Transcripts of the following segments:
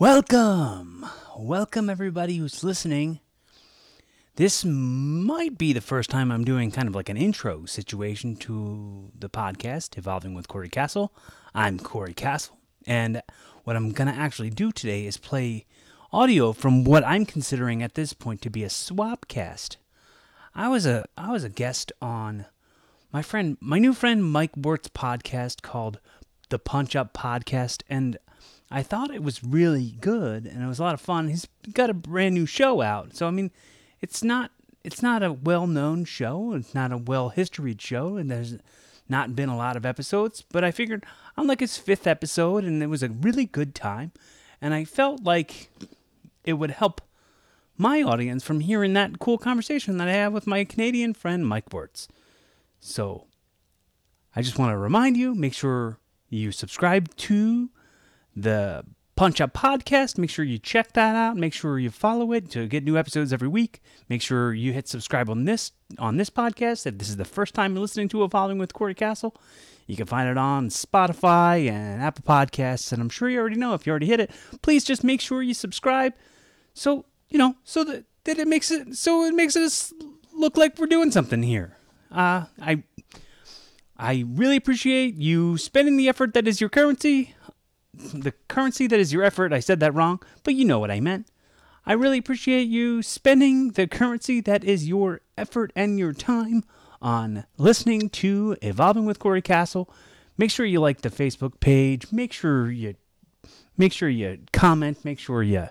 Welcome. Welcome, everybody who's listening. This might be the first time I'm doing kind of like an intro situation to the podcast, Evolving with Corey Castle. I'm Corey Castle. And what I'm going to actually do today is play audio from what I'm considering at this point to be a swap cast. I was a I was a guest on my friend my new friend Mike Bort's podcast called the Punch Up Podcast and I thought it was really good and it was a lot of fun. He's got a brand new show out. So I mean, it's not it's not a well-known show. It's not a well-historied show and there's not been a lot of episodes, but I figured on like his fifth episode and it was a really good time and I felt like it would help my audience from hearing that cool conversation that I have with my Canadian friend Mike Bortz. So I just want to remind you, make sure you subscribe to the Punch Up Podcast. Make sure you check that out. Make sure you follow it to get new episodes every week. Make sure you hit subscribe on this on this podcast. If this is the first time you're listening to Evolving with Corey Castle, you can find it on Spotify and Apple Podcasts. And I'm sure you already know if you already hit it. Please just make sure you subscribe. So you know, so that, that it makes it so it makes us look like we're doing something here. Uh, I I really appreciate you spending the effort that is your currency the currency that is your effort. I said that wrong, but you know what I meant. I really appreciate you spending the currency that is your effort and your time on listening to Evolving with Corey Castle. Make sure you like the Facebook page. Make sure you make sure you comment. Make sure you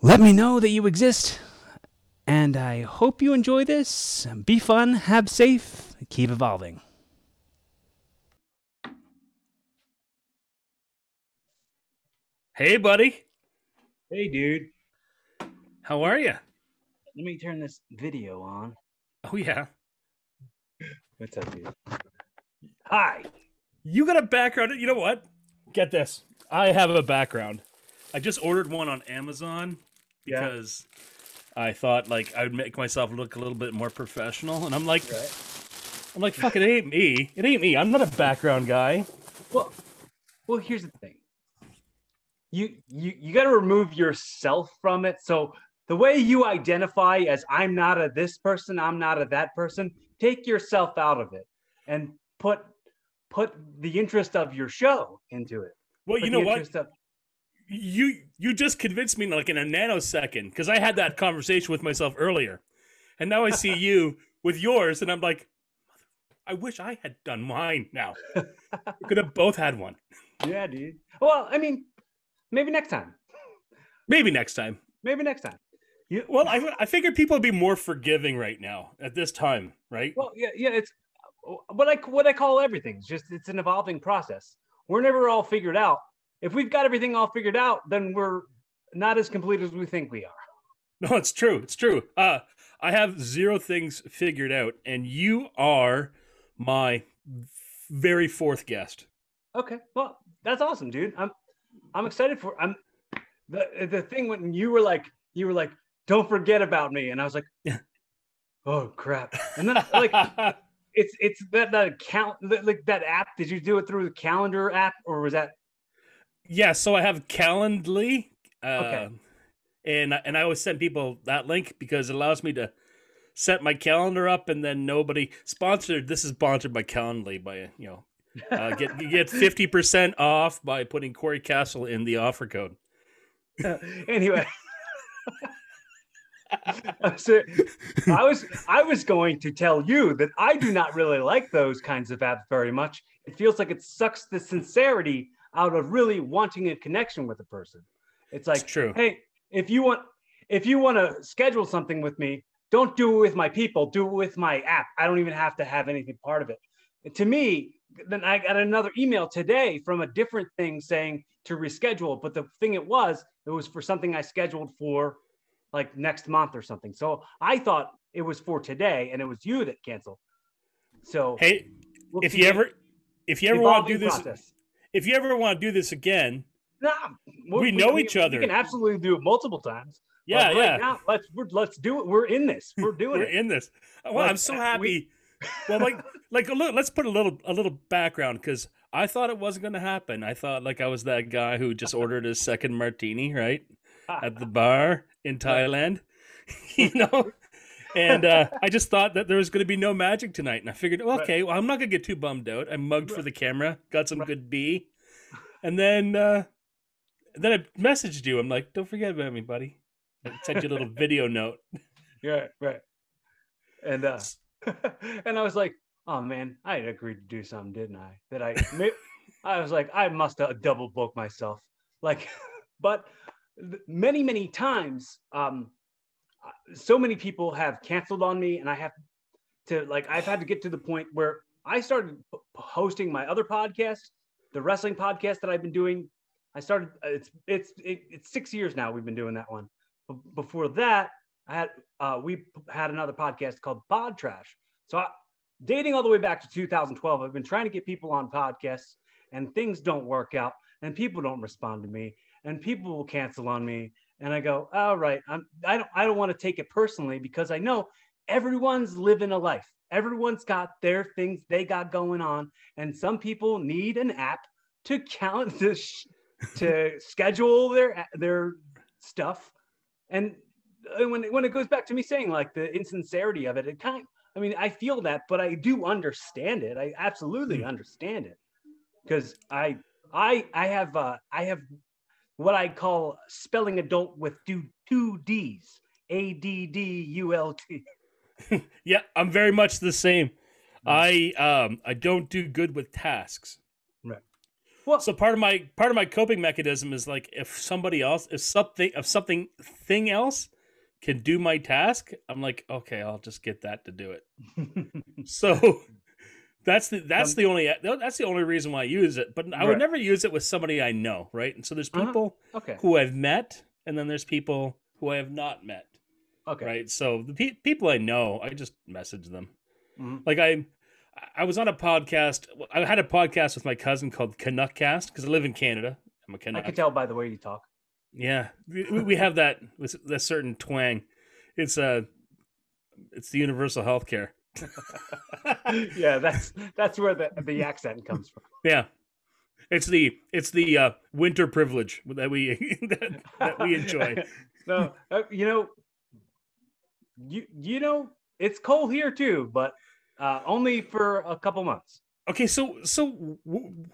let me know that you exist. And I hope you enjoy this. Be fun, have safe, keep evolving. Hey, buddy. Hey, dude. How are you? Let me turn this video on. Oh, yeah. What's up, dude? Hi. You got a background. You know what? Get this. I have a background. I just ordered one on Amazon because yeah. I thought like I would make myself look a little bit more professional, and I'm like, right. I'm like, fuck, it ain't me. It ain't me. I'm not a background guy. Well, well, here's the thing you you you got to remove yourself from it. So the way you identify as i'm not a this person i'm not a that person take yourself out of it and put put the interest of your show into it. Well put you know what? of- you you just convinced me like in a nanosecond because i had that conversation with myself earlier. And now i see you with yours and i'm like i wish i had done mine now. We could have both had one. Yeah dude. Well i mean Maybe next time. Maybe next time. Maybe next time. You, well, I, I figured people would be more forgiving right now at this time, right? Well, yeah, yeah. It's what I what I call everything. It's just it's an evolving process. We're never all figured out. If we've got everything all figured out, then we're not as complete as we think we are. No, it's true. It's true. Uh, I have zero things figured out, and you are my very fourth guest. Okay, well, that's awesome, dude. I'm I'm excited for I'm the the thing when you were like you were like don't forget about me. And I was like yeah. oh crap. And then like it's it's that that account like that app did you do it through the calendar app or was that? Yeah so I have Calendly uh, okay and and I always send people that link because it allows me to set my calendar up and then nobody sponsored this is sponsored by Calendly by you know uh, get get fifty percent off by putting Corey Castle in the offer code. Uh, anyway, so I was I was going to tell you that I do not really like those kinds of apps very much. It feels like it sucks the sincerity out of really wanting a connection with a person. It's like, it's true. Hey, if you want if you want to schedule something with me, don't do it with my people. Do it with my app. I don't even have to have anything part of it. to me, then I got another email today from a different thing saying to reschedule. But the thing it was, it was for something I scheduled for like next month or something. So I thought it was for today, and it was you that canceled. So hey, we'll if you ever, if you ever want to do this, process. if you ever want to do this again, nah, we, we know we, each other. We can absolutely do it multiple times. Yeah, right yeah. Now, let's let's do it. We're in this. We're doing we're it. in this. Well, I'm so happy. We, well, like, like look, let's put a little a little background because I thought it wasn't going to happen. I thought like I was that guy who just ordered his second martini, right, at the bar in Thailand, you know. And uh, I just thought that there was going to be no magic tonight, and I figured, well, okay, well, I'm not going to get too bummed out. I mugged for the camera, got some good B, and then uh, then I messaged you. I'm like, don't forget about me, buddy. I sent you a little video note. Yeah, right. And uh and I was like, oh man, I had agreed to do something, didn't I? That I I was like, I must have double booked myself. Like, but many, many times, um, uh, so many people have canceled on me, and I have to like, I've had to get to the point where I started p- hosting my other podcast, the wrestling podcast that I've been doing. I started. uh, It's it's it, it's six years now. We've been doing that one. B- before that, I had uh, we had another podcast called Pod Trash. So I, dating all the way back to 2012, I've been trying to get people on podcasts, and things don't work out, and people don't respond to me, and people will cancel on me, and I go, all right, I'm I don't I don't want to take it personally because I know everyone's living a life. Everyone's got their things they got going on, and some people need an app to count this sh- to schedule their their stuff and when it, when it goes back to me saying like the insincerity of it, it kind I mean, I feel that, but I do understand it. I absolutely understand it because I I I have uh, I have what I call spelling adult with two two D's, A D D U L T. Yeah, I'm very much the same. I um I don't do good with tasks. Right. Well, So part of my part of my coping mechanism is like if somebody else if something if something thing else can do my task, I'm like, okay, I'll just get that to do it. So that's the that's Um, the only that's the only reason why I use it. But I would never use it with somebody I know, right? And so there's Uh-huh. people okay, who I've met, and then there's people who I have not met, okay, right? So the pe- people I know, I just message them. Mhm. Like I, I was on a podcast. I had a podcast with my cousin called Canuckcast because I live in Canada. I'm a Canuck. I can tell by the way you talk. Yeah, we, we have that with a certain twang. It's uh it's the universal healthcare. yeah, that's that's where the the accent comes from. Yeah, it's the it's the uh, winter privilege that we that, that we enjoy. no, uh, you know, you you know, it's cold here too, but uh, only for a couple months. Okay, so so w-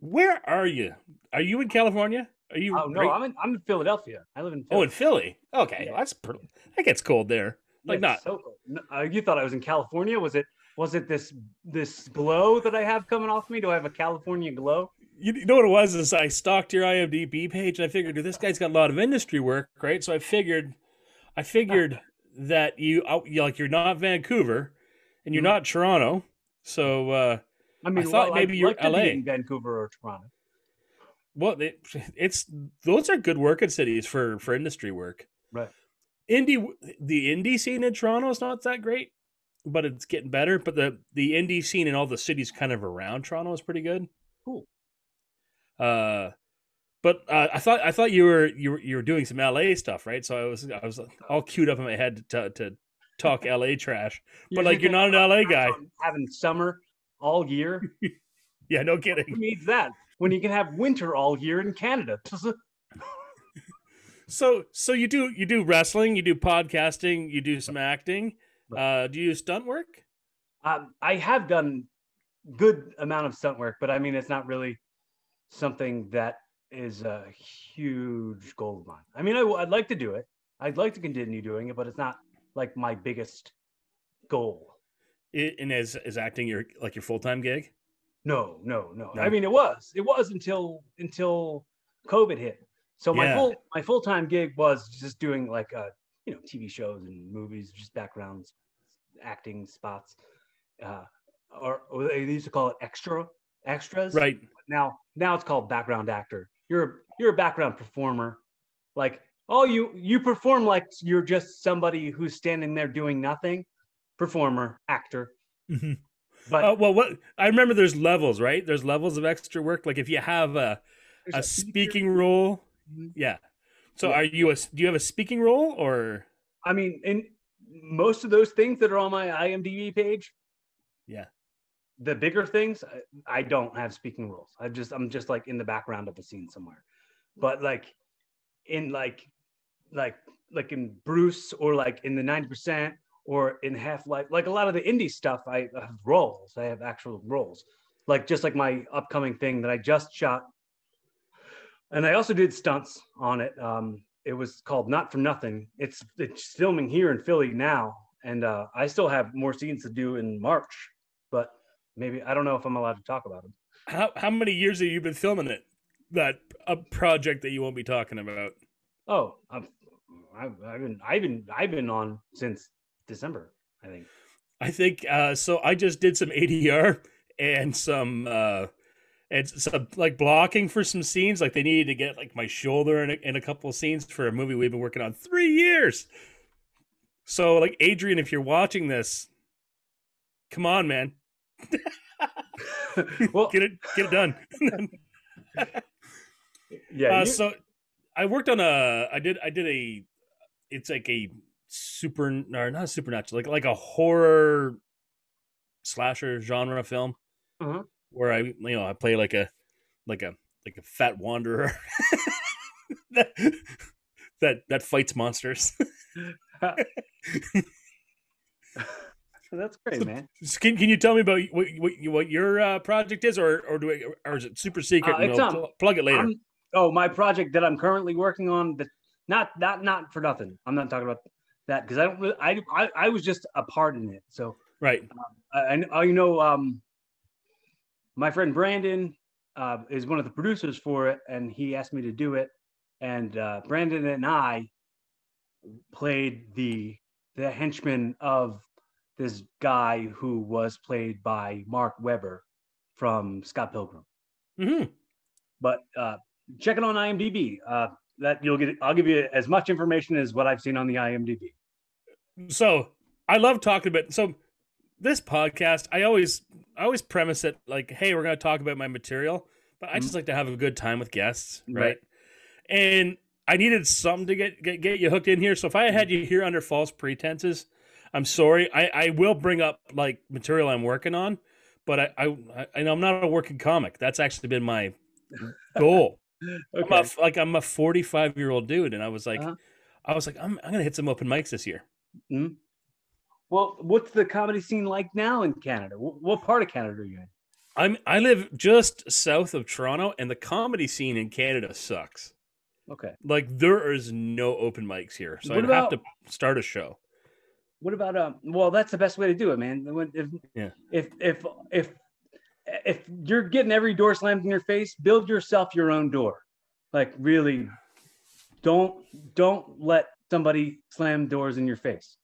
where are you? Are you in California? Are you? Oh no, right- I'm in I'm in Philadelphia. I live in. oh, in Philly. Okay, Yeah. well, that's pretty. That gets cold there. Like Yeah, not. So cold. No, uh, you thought I was in California? Was it was it this this glow that I have coming off me? Do I have a California glow? You you know what it was is I stalked your IMDb page and I figured, dude, this guy's got a lot of industry work, right? So I figured, I figured that you, like you're not Vancouver, and you're Mhm. not Toronto. So, uh, I mean, I thought well, maybe I'd you're like LA. in Vancouver or Toronto. Well, it, it's those are good working cities for for industry work. Right. Indie, the indie scene in Toronto is not that great, but it's getting better. But the the indie scene in all the cities kind of around Toronto is pretty good. Cool. Uh, but uh, I thought I thought you were you were you were doing some LA stuff, right? So I was I was all queued up in my head to to talk LA trash. But like you're not an LA guy. Having summer all year. Yeah, no kidding. Who needs that when you can have winter all year in Canada? So so you do you do wrestling, you do podcasting, you do some acting. Uh, do you do stunt work? Um, I have done good amount of stunt work, but I mean, it's not really something that is a huge goal of mine. I mean, I, would like to do it. I'd like to continue doing it, but it's not like my biggest goal. I- And is is acting your like your full time gig? No, no, no, No? I mean, it was. It was until until COVID hit. So my Yeah. full my full time gig was just doing like uh you know TV shows and movies, just backgrounds, acting spots, uh, or, or they used to call it extra extras. Right. now now it's called background actor. You're you're a background performer. Like oh you you perform like you're just somebody who's standing there doing nothing. Performer, actor. Mhm. But Uh, well, what I remember, there's levels, right? There's levels of extra work. Like if you have a there's a feature- speaking role, Mhm. yeah. So Yeah. are you a do you have a speaking role or I mean, in most of those things that are on my IMDb page, Yeah. the bigger things, I, I don't have speaking roles. I just I'm just like in the background of a scene somewhere. But like in like like like in Bruce or like in the 90% or in Half Life, like a lot of the indie stuff, I have roles. I have actual roles. Like just like my upcoming thing that I just shot. And I also did stunts on it. Um, it was called Not for Nothing. It's it's filming here in Philly now, and uh, I still have more scenes to do in March. But maybe I don't know if I'm allowed to talk about them. How how many years have you been filming it? That a project that you won't be talking about. Oh, I've, I've, I've been I've been I've been on since December. I think. I think uh, so. I just did some ADR and some uh, and some like blocking for some scenes. Like they needed to get like my shoulder in a, in a couple of scenes for a movie we've been working on three years. So like Adrian, if you're watching this, come on, man. well, get it get it done. yeah. Uh, you- so I worked on a I did I did a it's like a super or not supernatural like like a horror slasher genre film Uh-huh. where I you know I play like a like a like a fat wanderer that, that that fights monsters. that's great, man. can, can you tell me about what what, what your uh, project is, or or do it, or is it super secret? Uh, it's, um, plug it later. I'm- oh, my project that I'm currently working on. The not not not for nothing. I'm not talking about that because I don't. Really, I, I I was just a part in it. So right. I, I kn- I know um my friend Brandon uh, is one of the producers for it, and he asked me to do it. And uh, Brandon and I played the the henchman of this guy who was played by Mark Webber from Scott Pilgrim. Mm-hmm. But uh, check it on IMDb. Uh, that you'll get. I'll give you as much information as what I've seen on the IMDb. so I love talking about so this podcast. I always I always premise it like, hey, we're going to talk about my material, but I just mm-hmm. like to have a good time with guests, right? Right. And I needed something to get, get get you hooked in here. So if I had mm-hmm. you here under false pretenses, I'm sorry. I I will bring up like material I'm working on, but I I, I and I'm not a working comic. That's actually been my goal. I'm a, like I'm a 45 year old dude, and I was like, Uh-huh. I was like, I'm I'm gonna hit some open mics this year. Well, what's the comedy scene like now in Canada? What part of Canada are you in? I'm I live just south of Toronto, and the comedy scene in Canada sucks. Okay. Like there is no open mics here, so I'd have to start a show. What about um? Well, that's the best way to do it, man. If Yeah. if if if if you're getting every door slammed in your face, build yourself your own door. Like really, don't don't let somebody slam doors in your face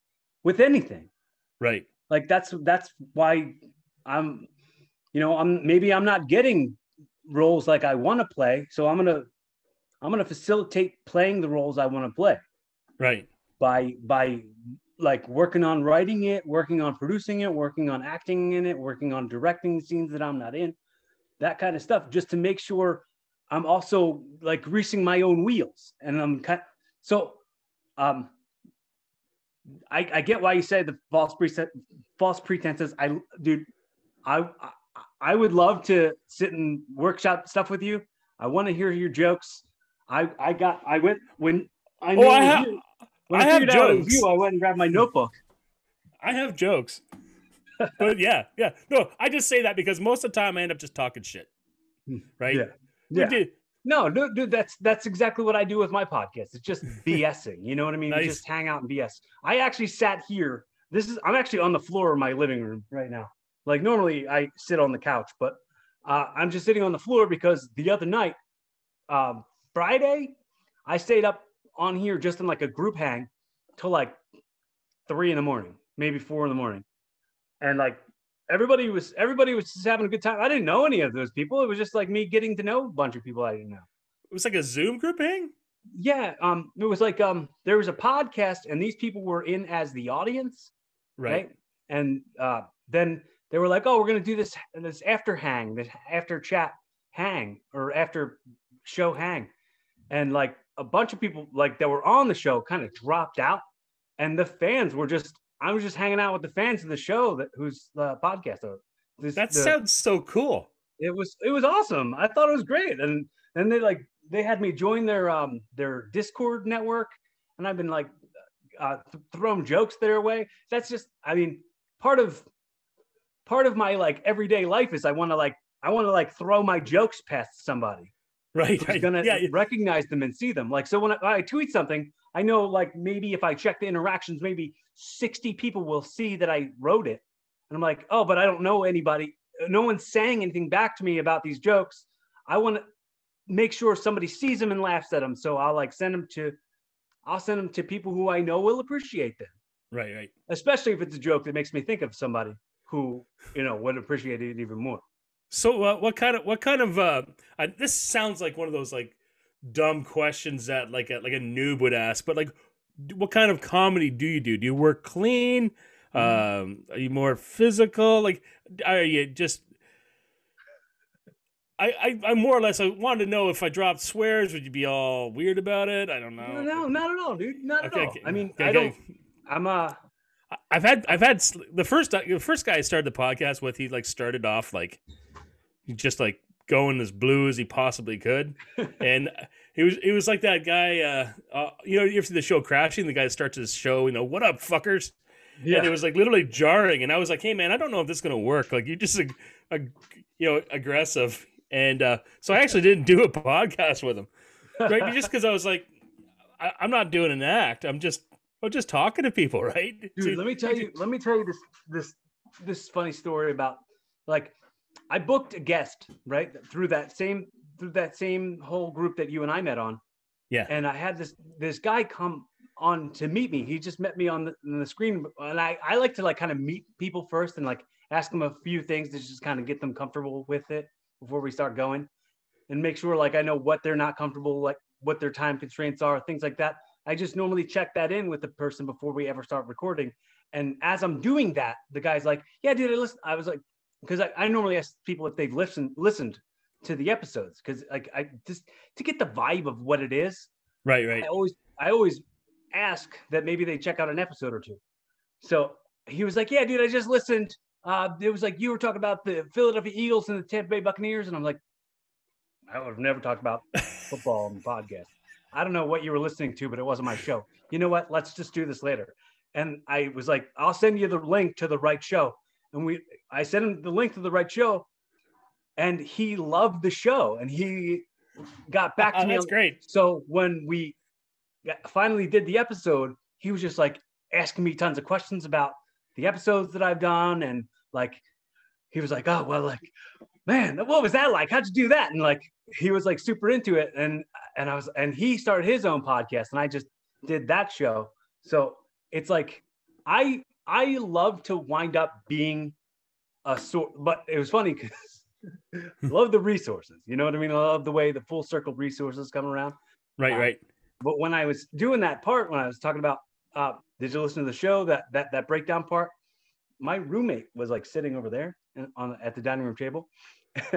with anything. Right. Like that's that's why I'm, you know, I'm maybe I'm not getting roles like I want to play, so I'm gonna I'm gonna facilitate playing the roles I want to play Right. by by like working on writing it, working on producing it, working on acting in it, working on directing the scenes that I'm not in, that kind of stuff, just to make sure I'm also like greasing my own wheels. And I'm kind of, so um I, I get why you say the false preset false pretenses. I dude, I I- I would love to sit and workshop stuff with you. I want to hear your jokes. I I got I went when I Oh, I it have- you- when I I, have figured out it was jokes. you, I went and grabbed my notebook. I have jokes, but yeah, yeah. No, I just say that because most of the time I end up just talking shit. Right. Yeah. Yeah. did- No, dude, dude, that's that's exactly what I do with my podcast. It's just BSing. You know what I mean? Nice. Just hang out and BS. I actually sat here. This is I'm actually on the floor of my living room right now. Like normally I sit on the couch, but uh, I'm just sitting on the floor because the other night, um, Friday, I stayed up on here just in like a group hang till like three in the morning, maybe four in the morning, and like everybody was everybody was just having a good time. I didn't know any of those people. It was just like me getting to know a bunch of people I didn't know. It was like a Zoom group hang. Yeah, um, it was like um, there was a podcast, and these people were in as the audience, right? And uh, then they were like, "Oh, we're gonna do this this after hang, this after chat hang, or after show hang," and like a bunch of people like that were on the show kind of dropped out, and the fans were just I was just hanging out with the fans of the show that whose uh, podcast this, That the- sounds so cool. it was it was awesome. I thought it was great, and then they like they had me join their um their Discord network, and I've been like uh, th- throwing jokes their way. That's just I mean part of part of my like everyday life is I want to like I want to like throw my jokes past somebody Right. who's right. gonna yeah. recognize them and see them. Like so when I, I tweet something, I know like maybe if I check the interactions, maybe 60 people will see that I wrote it. And I'm like, oh, but I don't know anybody. No one's saying anything back to me about these jokes. I want to make sure somebody sees them and laughs at them. So I'll like send them to I'll send them to people who I know will appreciate them, Right. Right. especially if it's a joke that makes me think of somebody who, you know, would appreciate it even more. So uh, what kind of what kind of uh I, this sounds like one of those like dumb questions that like a like a noob would ask, but like what kind of comedy do you do? Do you work clean? Um are you more physical? Like are you just I, I, I more or less I wanted to know if I dropped swears, would you be all weird about it? I don't know. No, no, not at all, dude. Not at Okay, all. okay, I mean, okay, I don't. I'm uh. I- I've had I've had the first the first guy I started the podcast with. He like started off like just like going as blue as he possibly could, and he was it was like that guy. Uh, uh, you know, you ever see the show Crashing? The guy starts his show, you know, what up, fuckers? And it was like literally jarring, and I was like, hey man, I don't know if this is gonna work. Like you're just a, a you know aggressive, and uh, so I actually didn't do a podcast with him, right? Just because I was like, I, I'm not doing an act. I'm just I'm just talking to people, right? dude See- let me tell you let me tell you this this this funny story about like i booked a guest right through that same through that same whole group that you and i met on Yeah. and i had this this guy come on to meet me he just met me on the, on the screen and i i like to like kind of meet people first and like ask them a few things to just kind of get them comfortable with it before we start going and make sure like i know what they're not comfortable like what their time constraints are things like that I just normally check that in with the person before we ever start recording. And as I'm doing that, the guy's like, "Yeah, dude, I listen." I was like, because I, I normally ask people if they've listened listened to the episodes, because like I just to get the vibe of what it is. Right, right. I always I always ask that maybe they check out an episode or two. So he was like, "Yeah, dude, I just listened. Uh, it was like you were talking about the Philadelphia Eagles and the Tampa Bay Buccaneers," and I'm like, "I would have never talked about football on the podcast. I don't know what you were listening to, but it wasn't my show. You know what? Let's just do this later." And I was like, "I'll send you the link to the right show." And we, I sent him the link to the right show, and he loved the show, and he got uh, back to Oh, me. that's great. so when we finally did the episode, he was just like asking me tons of questions about the episodes that I've done, and like he was like, "Oh well, like man, what was that like? How'd you do that?" And like he was like super into it, and and I was and he started his own podcast, and I just did that show. So it's like I I love to wind up being a sort, but it was funny because. I love the resources, you know what I mean. I love the way the full circle resources come around. Right, Uh, right. But when I was doing that part, when I was talking about, uh, did you listen to the show that that that breakdown part? My roommate was like sitting over there on at the dining room table,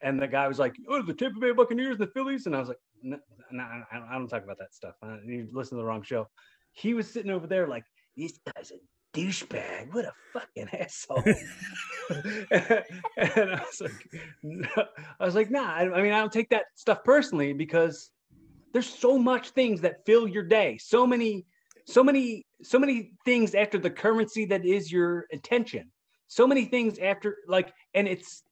and the guy was like, "Oh, the Tampa Bay Buccaneers, and the Phillies," and I was like, "No, no I don't- I don't talk about that stuff. I, you listen to the wrong show." He was sitting over there like, "This guy's a douchebag. What a fucking asshole." and I was like, no. I was like, nah. I, I mean, I don't take that stuff personally because there's so much things that fill your day. So many, so many, so many things after the currency that is your attention. So many things after like, and it's,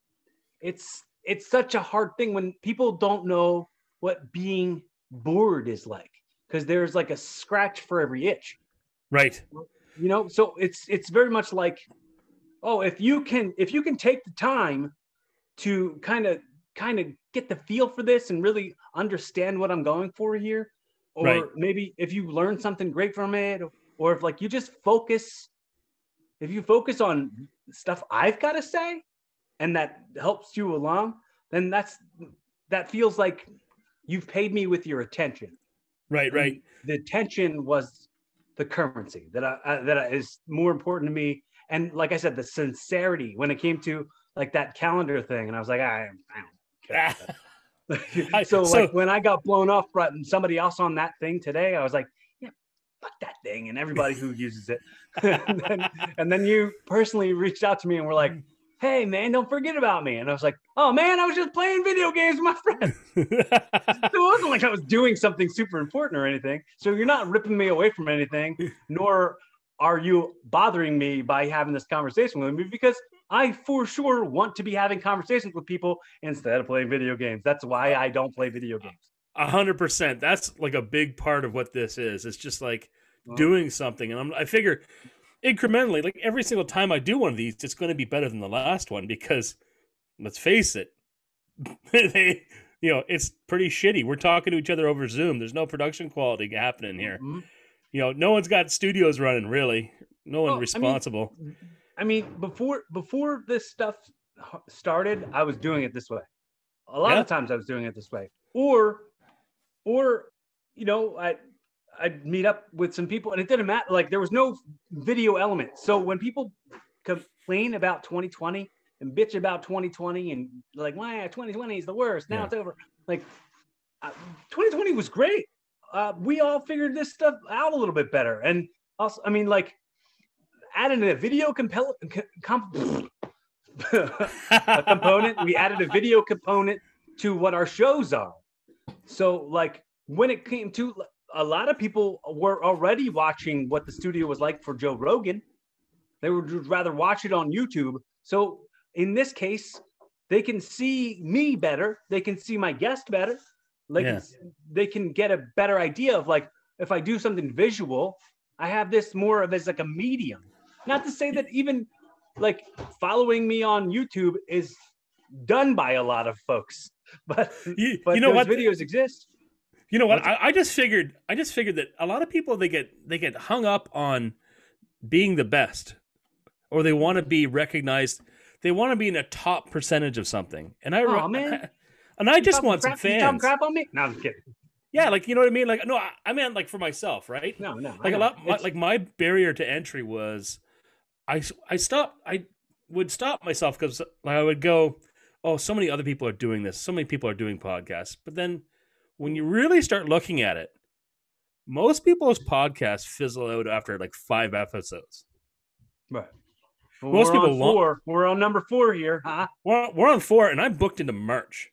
it's, it's such a hard thing when people don't know what being bored is like because there's like a scratch for every itch Right. you know so it's it's very much like oh if you can if you can take the time to kind of kind of get the feel for this and really understand what i'm going for here or Right. maybe if you learn something great from it or if like you just focus if you focus on stuff i've got to say and that helps you along then that's that feels like you've paid me with your attention Right, right. the attention was the currency that I, I that is more important to me. And like I said, the sincerity when it came to like that calendar thing, and I was like, I, I don't care. about I- that." so, so- like when I got blown off by somebody else on that thing today, I was like, yeah, fuck that thing, and everybody who uses it. and, then, and then you personally reached out to me and were like, "Hey man, don't forget about me." And I was like, "Oh man, I was just playing video games with my friends." it wasn't like I was doing something super important or anything. So you're not ripping me away from anything, nor are you bothering me by having this conversation with me because I for sure want to be having conversations with people instead of playing video games. That's why I don't play video games. A hundred percent. That's like a big part of what this is. It's just like doing something, and I'm, I figure incrementally, like every single time I do one of these, it's going to be better than the last one because, let's face it, they, you know, it's pretty shitty. We're talking to each other over Zoom. There's no production quality happening here. Mhm. You know, no one's got studios running really. No one Well, I mean, responsible. I mean, before before this stuff started, I was doing it this way. A lot Yeah. of times I was doing it this way. Or or you know, I I'd meet up with some people and it didn't matter. Like there was no video element. So when people complain about 2020 and bitch about 2020 and like, why 2020 is the worst. Now Yeah. it's over. Like uh, 2020 was great. Uh, we all figured this stuff out a little bit better. And also, I mean, like added a video compel- com- a component. We added a video component to what our shows are. So, like, when it came to a lot of people were already watching what the studio was like for Joe Rogan. They would rather watch it on YouTube. So, in this case, they can see me better. They can see my guest better. Like, Yeah. they can get a better idea of like if I do something visual, I have this more of as like a medium. Not to say that even like following me on YouTube is done by a lot of folks, but You, but you know those what? videos exist. You know what? I, I just figured. I just figured that a lot of people they get they get hung up on being the best, or they want to mm-hmm. be recognized. They want to be in a top percentage of something, and I, Aw, man. and I You just want some crap, talking fans. crap on me? No, I'm kidding. Yeah, like you know what I mean. Like no, I, I meant like for myself, right? No, no. Like a lot my, like my barrier to entry was I I stopped i would stop myself because like i would go oh so many other people are doing this so many people are doing podcasts but then when you really start looking at it most people's podcasts fizzle out after like five episodes right. Well, most people on four. We're on number four here, huh? we're, we're on four and i'm booked into march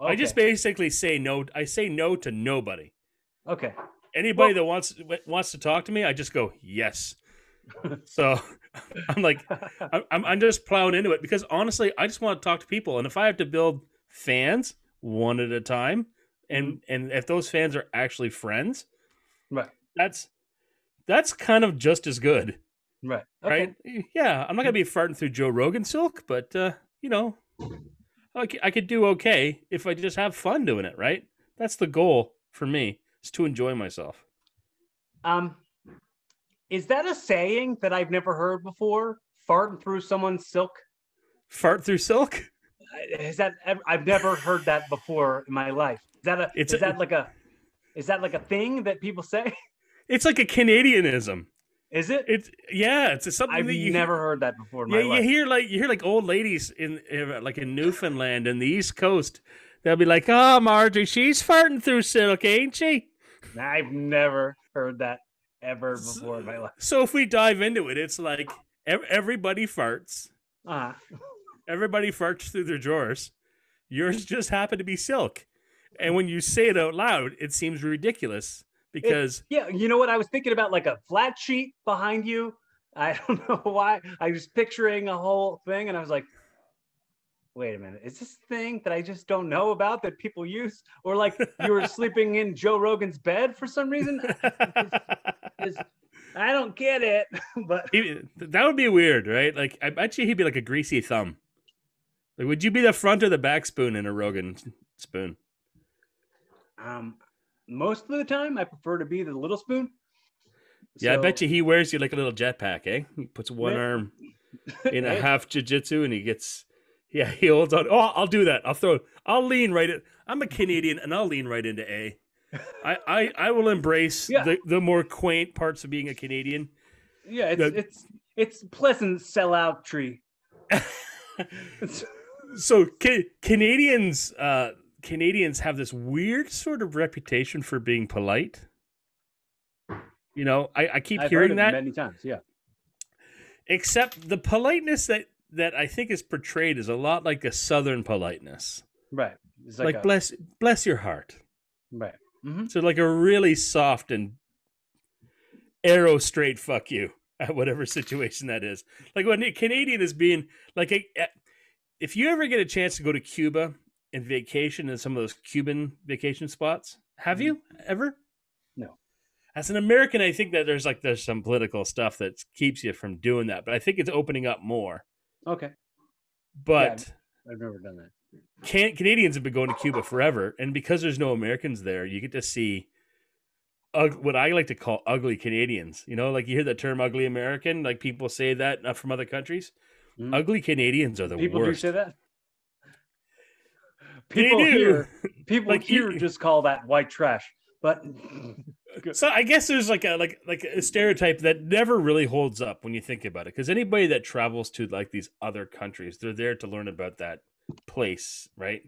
i just basically say no i say no to nobody okay. anybody Well- that wants wants to talk to me i just go yes so i'm like I'm, I'm, I'm just plowing into it because honestly, I just want to talk to people, and if I have to build fans one at a time, and and if those fans are actually friends, Right. that's that's kind of just as good, Right. Okay. right? Yeah, I'm not gonna be farting through Joe Rogan silk, but uh, you know, I could do okay if I just have fun doing it, right? That's the goal for me is to enjoy myself. Um, is that a saying that I've never heard before? Farting through someone's silk? Fart through silk. Is that I've never heard that before in my life? Is that a It's is a- that like a is that like a thing that people say? It's like a Canadianism. Is it? It's yeah, it's something I've that you never heard that before in Yeah, my you life. hear like you hear like old ladies in, like in Newfoundland and the East Coast. They'll be like, "Oh, Marjorie, she's farting through silk, ain't she?" I've never heard that ever before in my life. So if we dive into it, it's like everybody farts. Uh, Everybody farts through their drawers. Yours just happened to be silk, and when you say it out loud, it seems ridiculous because yeah, you know what? I was thinking about like a flat sheet behind you. I don't know why. I was picturing a whole thing, and I was like, "Wait a minute, is this thing that I just don't know about that people use?" Or like you were sleeping in Joe Rogan's bed for some reason. It's- I don't get it, but that would be weird, right? Like I bet you he'd be like a greasy thumb. Like, would you be the front or the back spoon in a Rogan spoon? um, most of the time I prefer to be the little spoon. Yeah, I bet you he wears you like a little jetpack, eh? He puts one Yeah. arm in a half jujitsu and he gets, yeah, he holds on. Oh, I'll do that. I'll throw, I'll lean right in. I'm a Canadian and I'll lean right into A. I, I, I will embrace Yeah. the, the more quaint parts of being a Canadian. Yeah, it's The- it's it's pleasant sellout tree. So ca- Canadians, uh, Canadians have this weird sort of reputation for being polite. You know, I, I keep I've hearing that. many times. Yeah. except the politeness that that I think is portrayed is a lot like a southern politeness. Right. It's Like, a- bless bless your heart. right. hmm So like a really soft and arrow straight fuck you at whatever situation that is. Like when a Canadian is being like a, if you ever get a chance to go to Cuba and vacation in some of those Cuban vacation spots, have you ever? No. As an American, I think that there's like there's some political stuff that keeps you from doing that, but I think it's opening up more. Okay. But I've never done that. can Canadians have been going to Cuba forever, and because there's no Americans there, you get to see ug- what I like to call ugly Canadians. You know, like you hear the term "ugly American," like people say that uh, from other countries. Mhm. Ugly Canadians are the People worst. do say that. They People do. here, people Like, here you- just call that white trash. But So I guess there's like a like like a stereotype that never really holds up when you think about it. Because anybody that travels to like these other countries, they're there to learn about that place, right?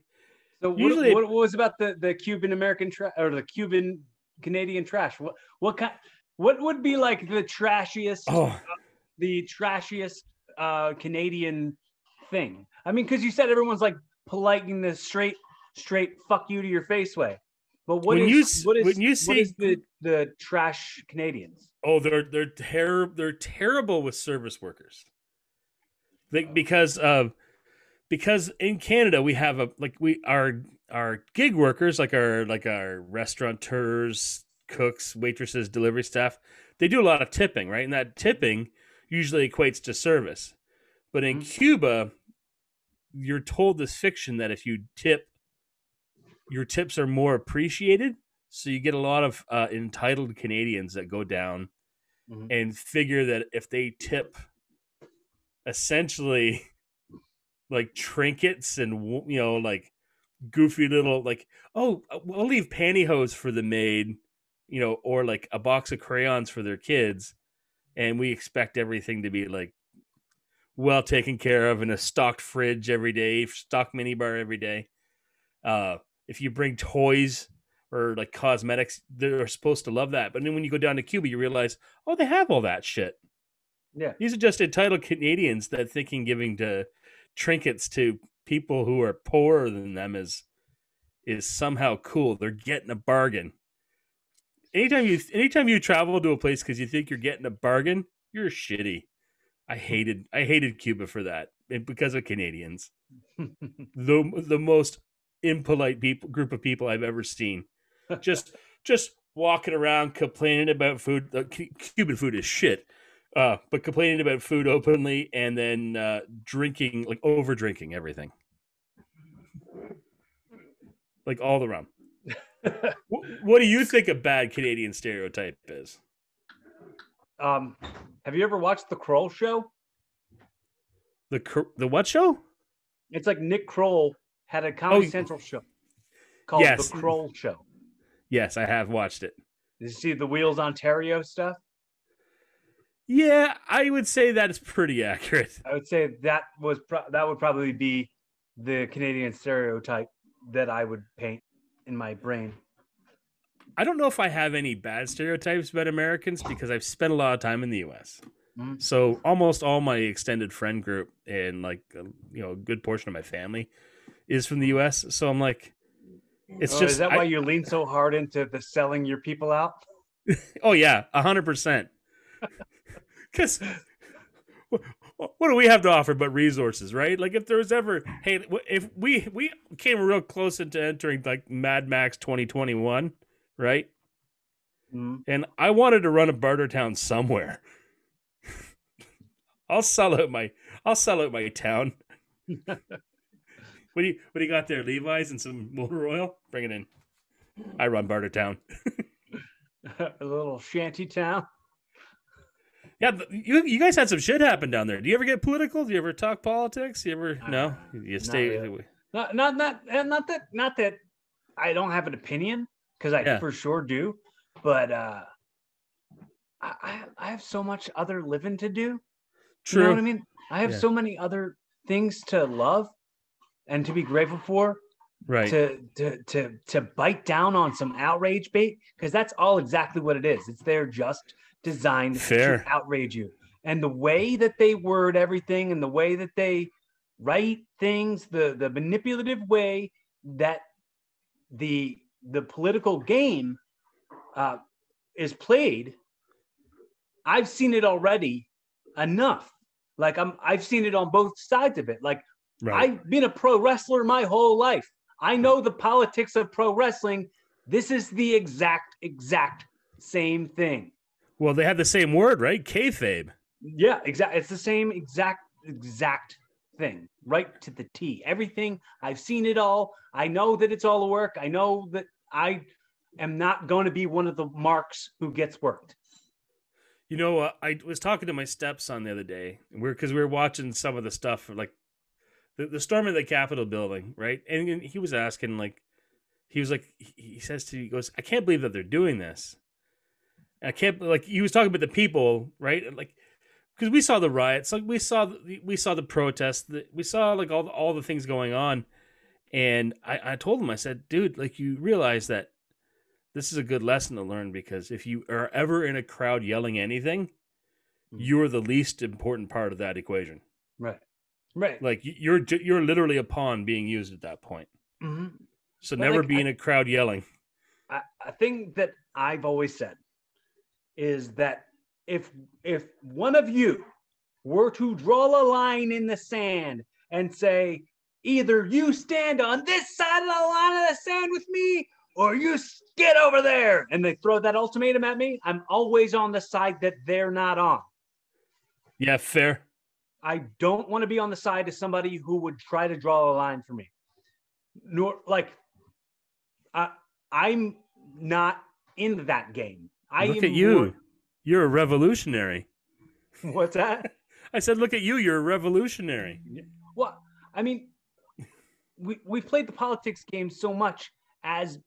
so what, Usually- what, what was about the the Cuban American trash or the Cuban Canadian trash? What what kind? What would be like the trashiest? Oh, the trashiest uh Canadian thing. I mean, because you said everyone's like polite in the straight, straight fuck you to your face way. But what When is you what is when you what see- is the the trash Canadians? Oh, they're they're ter- they're terrible with service workers. They, because of because in Canada we have a like we our our gig workers like our like our restaurateurs, cooks, waitresses, delivery staff, they do a lot of tipping, right? And that tipping usually equates to service. But in Mhm. Cuba, you're told this fiction that if you tip your tips are more appreciated. So you get a lot of uh, entitled Canadians that go down Mhm. and figure that if they tip essentially like trinkets and you know like goofy little like oh I'll leave pantyhose for the maid, you know, or like a box of crayons for their kids, and we expect everything to be like well taken care of in a stocked fridge every day, stocked minibar every day. Uh, if you bring toys or like cosmetics, they're supposed to love that. But then when you go down to Cuba, you realize, oh, they have all that shit. Yeah. These are just entitled Canadians that thinking giving to trinkets to people who are poorer than them is is somehow cool. They're getting a bargain. Anytime you anytime you travel to a place because you think you're getting a bargain, you're shitty. I hated I hated Cuba for that and because of Canadians. The the most impolite people group of people I've ever seen. Just just walking around complaining about food. Uh, Cu- Cuban food is shit. Uh, but complaining about food openly and then uh, drinking, like over drinking everything, like all the rum. What, do you think a bad Canadian stereotype is? um, have you ever watched the Kroll show? The the what show? It's like Nick Kroll had a Comedy Oh, Central show called yes. the Kroll Show. Yes, I have watched it. Did you see the Wheels Ontario stuff? Yeah, I would say that is pretty accurate. I would say that was pro- that would probably be the Canadian stereotype that I would paint in my brain. I don't know if I have any bad stereotypes about Americans because I've spent a lot of time in the U.S. Mhm. So almost all my extended friend group and like you know a good portion of my family is from the U.S. So I'm like, it's Oh, just is that I- why you lean so hard into the selling your people out? oh yeah, a hundred percent. Because what do we have to offer but resources, right? Like if there was ever, hey, if we we came real close into entering like Mad Max 2021, right? Mhm. and I wanted to run a barter town somewhere. I'll sell out my I'll sell out my town. what do you what do you got there? Levi's and some motor oil? Bring it in. I run barter town. a little shanty town. Yeah, you you guys had some shit happen down there. Do you ever get political? Do you ever talk politics? You ever no? You not stay. really. Not not not uh, not that not that I don't have an opinion because I Yeah. for sure do, but uh, I I I have so much other living to do. True. You know what I mean? I have Yeah. so many other things to love and to be grateful for. Right. To to to to bite down on some outrage bait because that's all exactly what it is. It's there just designed Fair. to outrage you. and the way that they word everything and the way that they write things, the the manipulative way that the the political game uh, is played, I've seen it already enough. Like I'm, I've seen it on both sides of it. Like Right. I've been a pro wrestler my whole life. I know the politics of pro wrestling. This is the exact, exact same thing. Well, they had the same word, right? Kayfabe. Yeah, exactly. It's the same exact, exact thing, right to the T. Everything. I've seen it all. I know that it's all a work. I know that I am not going to be one of the marks who gets worked. You know, uh, I was talking to my stepson the other day, we're because we were watching some of the stuff, like the, the storm of the Capitol building, right? And, and he was asking, like, he was like, he he says to, he goes, I can't believe that they're doing this. I can't like he was talking about the people, right? Like, because we saw the riots, like we saw the, we saw the protests, the, we saw like all the, all the things going on, and I, I told him, I said, dude, like you realize that this is a good lesson to learn because if you are ever in a crowd yelling anything, Mhm. you're the least important part of that equation. Right. Right. Like you're you're literally a pawn being used at that point. Mhm. So But, never like, be I- in a crowd yelling. a, a thing that I've always said is that if if one of you were to draw a line in the sand and say either you stand on this side of the line of the sand with me or you get over there and they throw that ultimatum at me i'm always on the side that they're not on Yeah, fair. I don't want to be on the side of somebody who would try to draw a line for me. Nor like I I'm not in that game. I look at you. more- You're a revolutionary. what's that? I said, look at you. You're a revolutionary. well, I mean, we we played the politics game so much as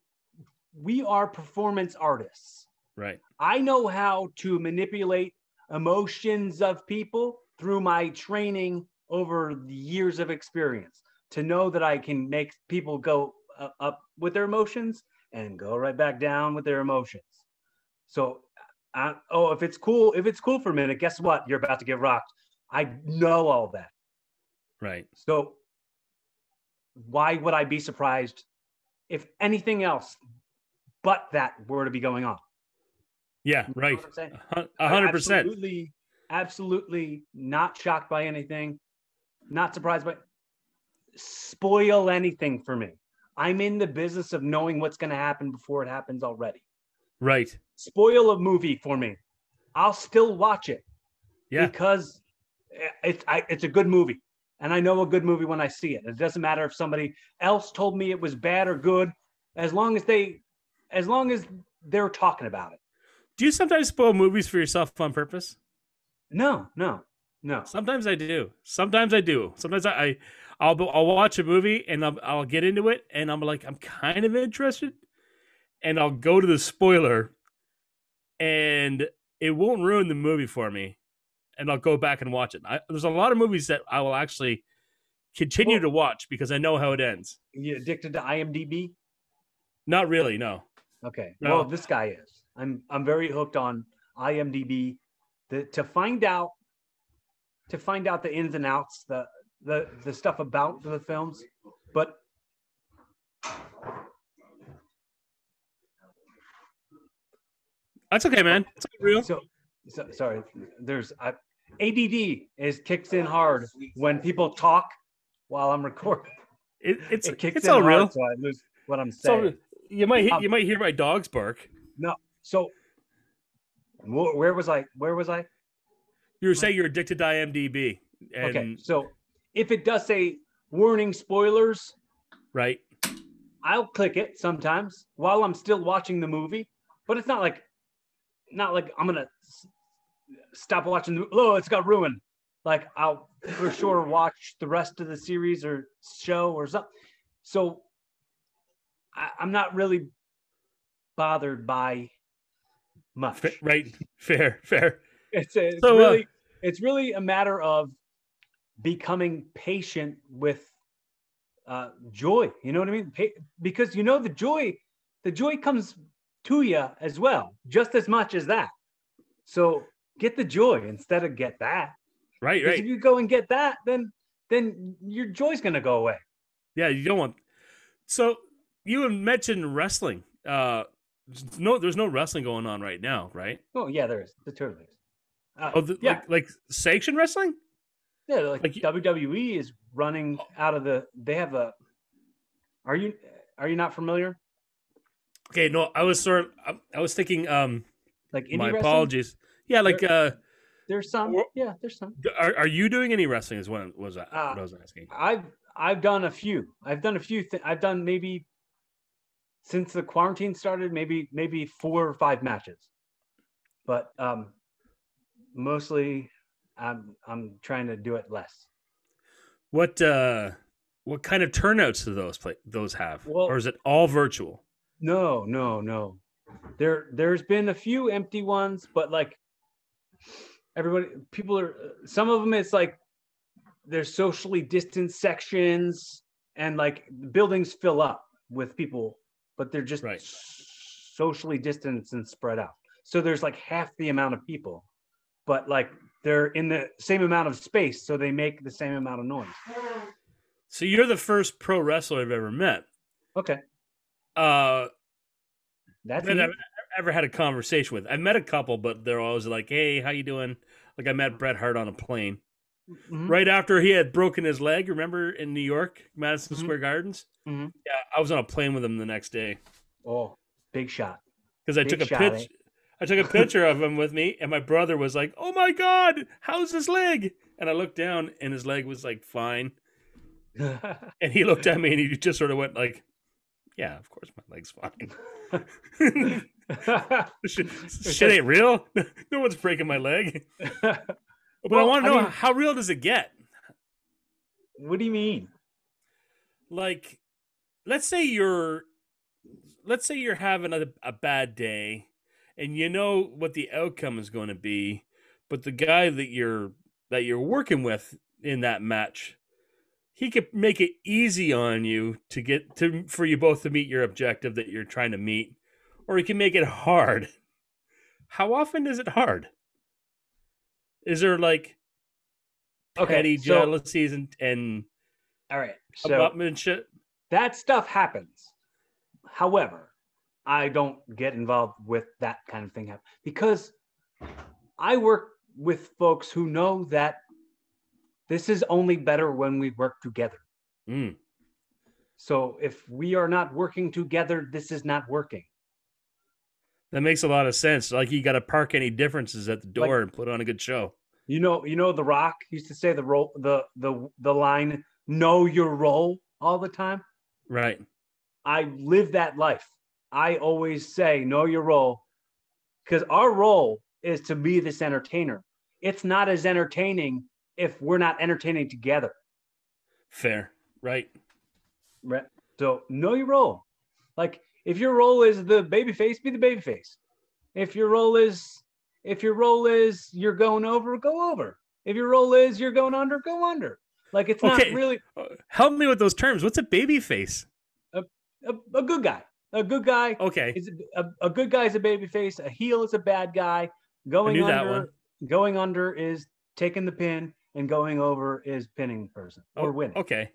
we are performance artists. Right. I know how to manipulate emotions of people through my training over the years of experience to know that I can make people go up with their emotions and go right back down with their emotions. So, I, oh, if it's cool, if it's cool for a minute, guess what? You're about to get rocked. I know all that. Right. So, why would I be surprised if anything else but that were to be going on? Yeah. Right. what I'm saying? A A hundred percent. Absolutely, absolutely not shocked by anything, not surprised by spoil anything for me. I'm in the business of knowing what's going to happen before it happens already. Right. Spoil a movie for me. I'll still watch it Yeah. because it's I, it's a good movie. And I know a good movie when I see it. It doesn't matter if somebody else told me it was bad or good, as long as they as long as they're talking about it. Do you sometimes spoil movies for yourself on purpose? No, no, no. Sometimes I do. Sometimes I do. Sometimes I, I I'll I'll watch a movie and I'll, I'll get into it and I'm like I'm kind of interested, and I'll go to the spoiler, and it won't ruin the movie for me, and I'll go back and watch it. I, there's a lot of movies that I will actually continue Well- to watch because I know how it ends. You addicted to IMDb? Not really, no. Okay. No. Well, this guy is. I'm I'm very hooked on IMDb. The, to find out to find out the ins and outs, the the the stuff about the films, but That's okay, man. It's real. so, so sorry. There's I, ADD is kicks in hard when people talk while I'm recording. It, it's It kicks it's in all hard, real. so I lose what I'm saying. So You might hear, Um, you might hear my dogs bark. No. So wh- where was I? Where was I? You were saying you're addicted to IMDb. And, okay. So if it does say warning spoilers, Right. I'll click it sometimes while I'm still watching the movie, but it's not like, not like I'm gonna s- stop watching. The, oh, it's got ruined. Like I'll for sure watch the rest of the series or show or something. So I, I'm not really bothered by much. Fa- right. Fair. Fair. It's, it's So, uh, really it's really a matter of becoming patient with uh, joy. You know what I mean? Pa- because you know the joy, the joy comes to you as well, just as much as that. So get the joy instead of get that. Right, right. If you go and get that, then then your joy's gonna go away. Yeah, you don't want. So you mentioned wrestling. Uh, no, there's no wrestling going on right now, right? Oh yeah, there is the is. Uh, Oh, the, yeah, like like sanctioned wrestling. yeah. Like, like WWE is running out of the. They have a. Are you are you not familiar? Okay, no, I was sort. Of, I, I was thinking. Um, Like my wrestling? apologies. Yeah, like uh, There's some. Or- Yeah, there's some. are, are you doing any wrestling? Is what was that? Uh, what I was asking. I've I've done a few. I've done a few. Th- I've done maybe since the quarantine started, maybe maybe four or five matches, but um, mostly I'm I'm trying to do it less. What uh, what kind of turnouts do those play those have, Well- or is it all virtual? No, no, no. There there's been a few empty ones, but like everybody people are some of them it's like there's socially distanced sections and like buildings fill up with people, but they're just Right. socially distanced and spread out. So there's like half the amount of people, but like they're in the same amount of space, so they make the same amount of noise. So you're the first pro wrestler I've ever met. Okay. Uh, That's that. I've ever had a conversation with. I've met a couple, but they're always like, "Hey, how you doing?" Like I met Bret Hart on a plane Mhm. right after he had broken his leg. Remember in New York, Madison Mhm. Square Gardens? Mhm. Yeah, I was on a plane with him the next day Oh, big shot. because I Big took a shot, eh? I took a picture of him with me, and my brother was like, "Oh my god, how's his leg?" And I looked down, and his leg was like fine. And he looked at me, and he just sort of went like, "Yeah, of course my leg's fine." shit, shit ain't real. no one's breaking my leg. But I want to I know mean- how real does it get? what do you mean? Like, let's say you're, let's say you're having a, a bad day, and you know what the outcome is going to be, but the guy that you're that you're working with in that match, he could make it easy on you to get to for you both to meet your objective that you're trying to meet, or he can make it hard. How often is it hard? Is there like Okay, petty so- jealousies and, and All right. So that stuff happens. However, I don't get involved with that kind of thing happen because I work with folks who know that this is only better when we work together. Mm, So if we are not working together, this is not working. that makes a lot of sense. Like you got to park any differences at the door and put on a good show. You know, you know, The Rock used to say the role, the the the line, "Know your role" all the time. Right. I live that life. I always say, know your role, because our role is to be this entertainer. It's not as entertaining if we're not entertaining together. Fair. Right. Right. So know your role. Like if your role is the baby face, be the baby face. If your role is if your role is you're going over, go over. If your role is you're going under, go under. Like it's not really Uh, Help me with those terms. What's a baby face? a, a good guy. A good guy Okay. is a, a good guy is a baby face. A heel is a bad guy. Going under, going under is taking the pin, and going over is pinning the person oh, or Oh, winning. Okay.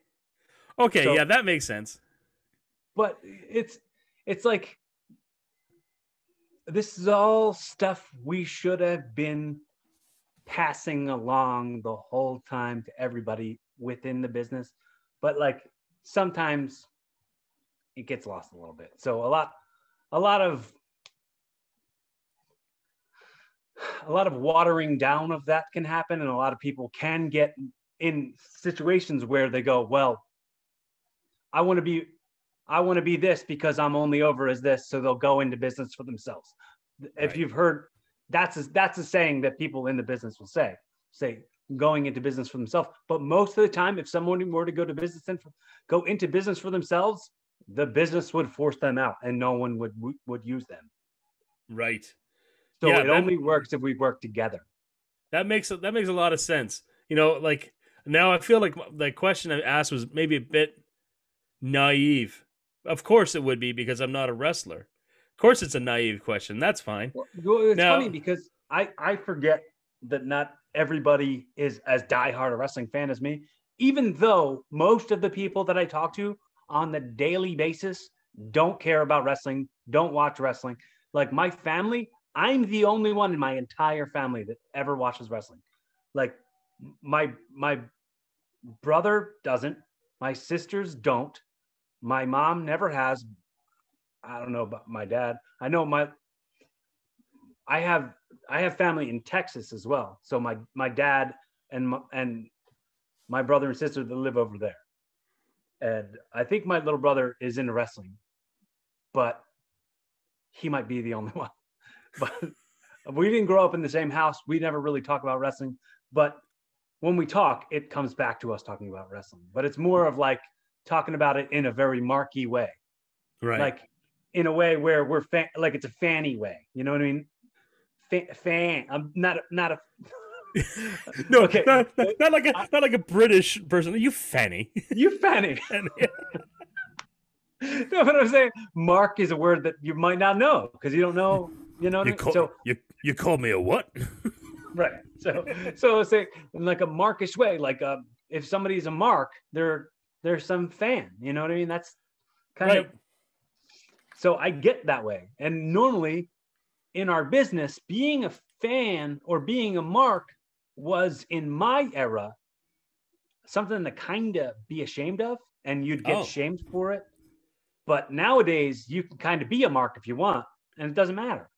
Okay. So- yeah, that makes sense. But it's it's like this is all stuff we should have been passing along the whole time to everybody within the business. But like sometimes it gets lost a little bit. So a lot a lot of a lot of watering down of that can happen and a lot of people can get in situations where they go well i want to be i want to be this because i'm only over as this so they'll go into business for themselves. If you've heard that's a, that's a saying that people in the business will say say going into business for themselves. But most of the time if someone were to go to business and go into business for themselves the business would force them out and no one would would use them. Right. So Yeah, it that- only works if we work together That makes that makes a lot of sense. You know, like now I feel like the question I asked was maybe a bit naive. Of course it would be because I'm not a wrestler. Of course it's a naive question. That's fine. Well, it's Now- funny because I I forget that not everybody is as diehard a wrestling fan as me, even though most of the people that I talk to on the daily basis don't care about wrestling, don't watch wrestling. Like my family, I'm the only one in my entire family that ever watches wrestling. Like my my brother doesn't, my sisters don't, my mom never has. I don't know about my dad. I know my I have I have family in Texas as well. So my my dad and my, and my brother and sister that live over there. And I think my little brother is into wrestling, but he might be the only one. But we didn't grow up in the same house. We never really talk about wrestling. But when we talk, it comes back to us talking about wrestling. But it's more of like talking about it in a very marky way. Right. Like in a way where we're fan, like it's a fanny way. You know what I mean? Fa- fan. I'm not not a no, okay. not, not, not like a not like a British person. You fanny. you fanny. no, but I'm saying mark is a word that you might not know because you don't know. You know, what I mean? call so you you call me a what? right. So so it's like in like a markish way. Like uh, if somebody's a mark, they're they're some fan. You know what I mean? That's kind Right. of. So I get that way, and normally in our business, being a fan or being a mark was in my era something to kind of be ashamed of, and you'd get Oh. shamed for it. But nowadays, you can kind of be a mark if you want, and it doesn't matter.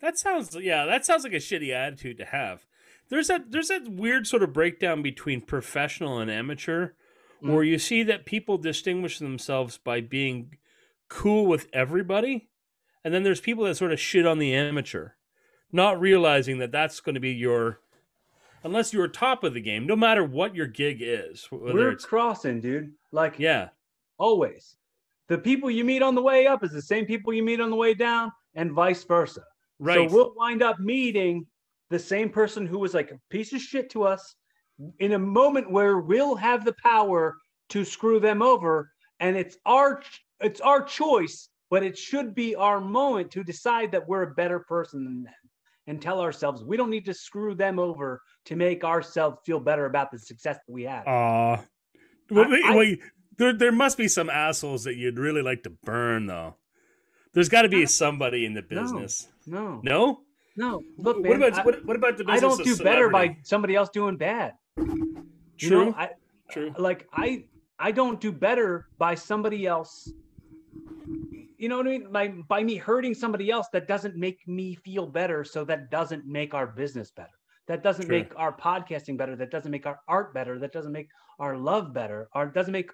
That sounds yeah, that sounds like a shitty attitude to have. There's that there's that weird sort of breakdown between professional and amateur Mm. where you see that people distinguish themselves by being cool with everybody and then there's people that sort of shit on the amateur not realizing that that's going to be your unless you're top of the game no matter what your gig is whether We're it's crossing, dude. Like yeah always. The people you meet on the way up is the same people you meet on the way down, and vice versa. Right So we'll wind up meeting the same person who was like a piece of shit to us in a moment where we'll have the power to screw them over, and it's our it's our choice, but it should be our moment to decide that we're a better person than them and tell ourselves we don't need to screw them over to make ourselves feel better about the success that we have. Aw. Well, I- wait, I- wait, there, there must be some assholes that you'd really like to burn, though. There's got to be No. somebody in the business. no, No? no. Look, what man, about I- what, what about the business? I don't do better by somebody else doing bad. You True. know, I True. like I I don't do better by somebody else. You know what I mean? By by me hurting somebody else, that doesn't make me feel better. So that doesn't make our business better. That doesn't True. make our podcasting better. That doesn't make our art better. That doesn't make our love better. Or doesn't make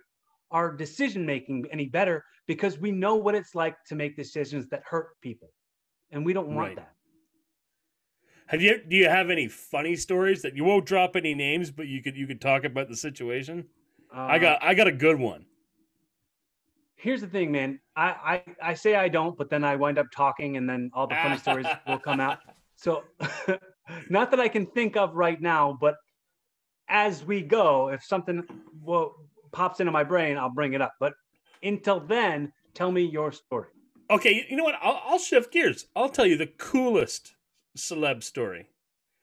our decision making any better because we know what it's like to make decisions that hurt people, and we don't want Right. that. Have you do you have any funny stories that you won't drop any names, but you could you could talk about the situation? I Uh, got I got a good one. here's the thing, man. I, I I say I don't, but then I wind up talking, and then all the funny stories will come out. So, not that I can think of right now, but as we go, if something well pops into my brain, I'll bring it up. But until then, tell me your story. Okay, you know what? I'll, I'll shift gears. I'll tell you the coolest celeb story.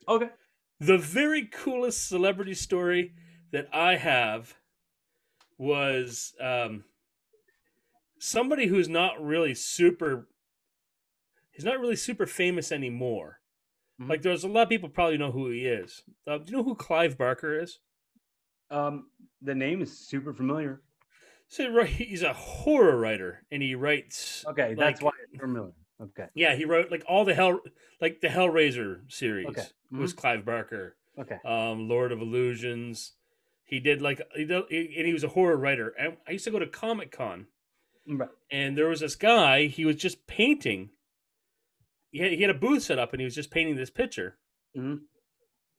Okay. The very coolest celebrity story that I have was um, somebody who's not really super. He's not really super famous anymore. Mhm. Like there's a lot of people probably know who he is. Uh, do you know who Clive Barker is? Um, the name is super familiar. So right, he's a horror writer, and he writes. Okay, that's why like- it's familiar. Okay. Yeah, he wrote like all the hell, like the Hellraiser series Okay. was Clive Barker. Okay. um, Lord of Illusions. He did like he did, and he was a horror writer. And I used to go to Comic Con, Right. and there was this guy. He was just painting. He had, he had a booth set up, and he was just painting this picture. Mhm.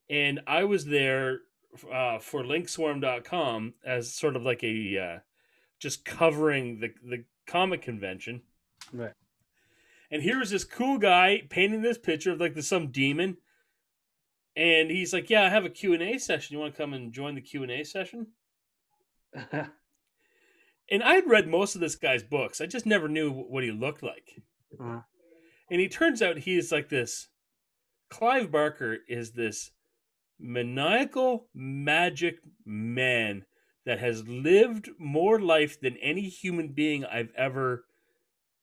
And I was there uh, for Linkswarm.com as sort of like a uh, just covering the the comic convention. Right. And here was this cool guy painting this picture of like the, some demon. And he's like, "Yeah, I have a Q&A session. You want to come and join the Q&A session?" And I'd read most of this guy's books. I just never knew what he looked like. Uh-huh. And he turns out he is like this Clive Barker is this maniacal magic man that has lived more life than any human being I've ever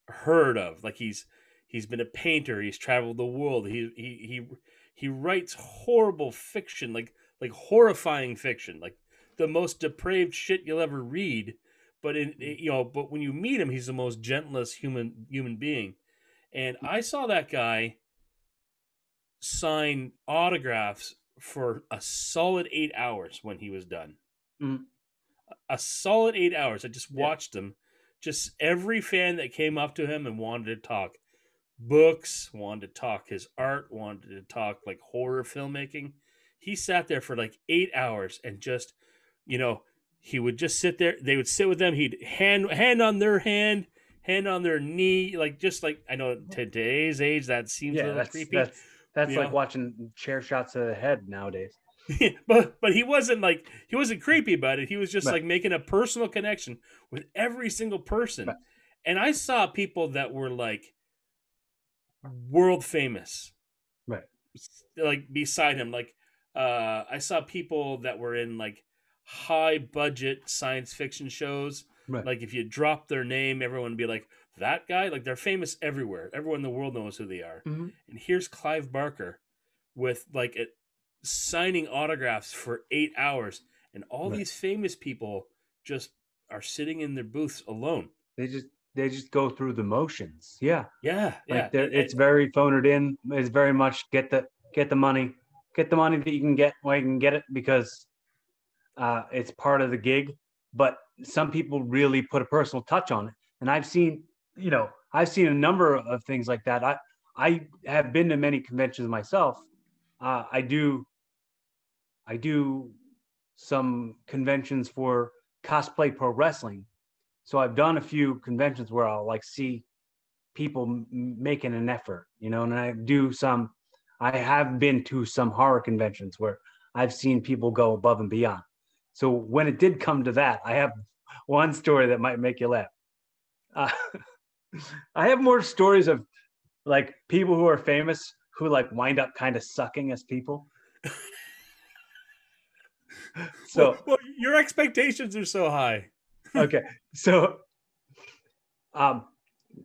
heard of. Like he's he's been a painter, he's traveled the world, he he he he writes horrible fiction, like like horrifying fiction, like the most depraved shit you'll ever read. But in mm. you know, but when you meet him, he's the most gentlest human human being. And mm. I saw that guy sign autographs for a solid eight hours when he was done. Mm. A solid eight hours. I just Yeah. watched him. Just every fan that came up to him and wanted to talk books, wanted to talk his art, wanted to talk like horror filmmaking. He sat there for like eight hours and just, you know, he would just sit there. They would sit with them. He'd hand hand on their hand, hand on their knee, like just like I know today's age that seems a little that's creepy. that's that's you like know? watching chair shots to the head nowadays. but but he wasn't like he wasn't creepy about it. He was just Right. like making a personal connection with every single person. Right. And I saw people that were like world famous. Right. Like beside him like uh I saw people that were in like high budget science fiction shows. Right. Like if you drop their name everyone would be like that guy like they're famous everywhere. Everyone in the world knows who they are. Mhm. And here's Clive Barker with like a, signing autographs for eight hours, and all Right. these famous people just are sitting in their booths alone. They just they just go through the motions. Yeah. Yeah, yeah. Like and- it's very phoned in. It's very much get the get the money, get the money that you can get while you can get it because uh, it's part of the gig. But some people really put a personal touch on it, and I've seen, you know, I've seen a number of things like that. I I have been to many conventions myself. Uh, I do. I do some conventions for cosplay pro wrestling, so I've done a few conventions where I'll like see people m- making an effort, you know, and I do some, I have been to some horror conventions where I've seen people go above and beyond. So when it did come to that, I have one story that might make you laugh. Uh, I have more stories of like people who are famous who like wind up kind of sucking as people. so well, well, your expectations are so high. okay so um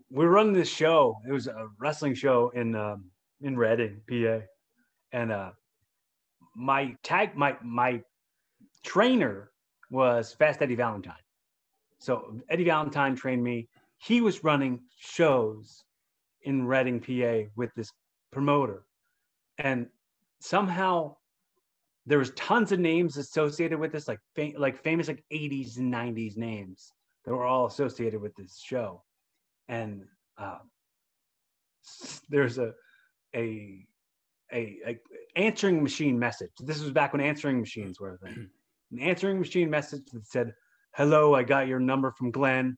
we run this show it was a wrestling show in um in reading pa and uh my tag my my trainer was fast eddie valentine so eddie valentine trained me he was running shows in reading pa with this promoter and somehow there was tons of names associated with this, like fam- like famous like 80s and 90s names that were all associated with this show. And uh, there's a, a a a answering machine message. This was back when answering machines were a thing. An answering machine message that said, "Hello, I got your number from Glenn.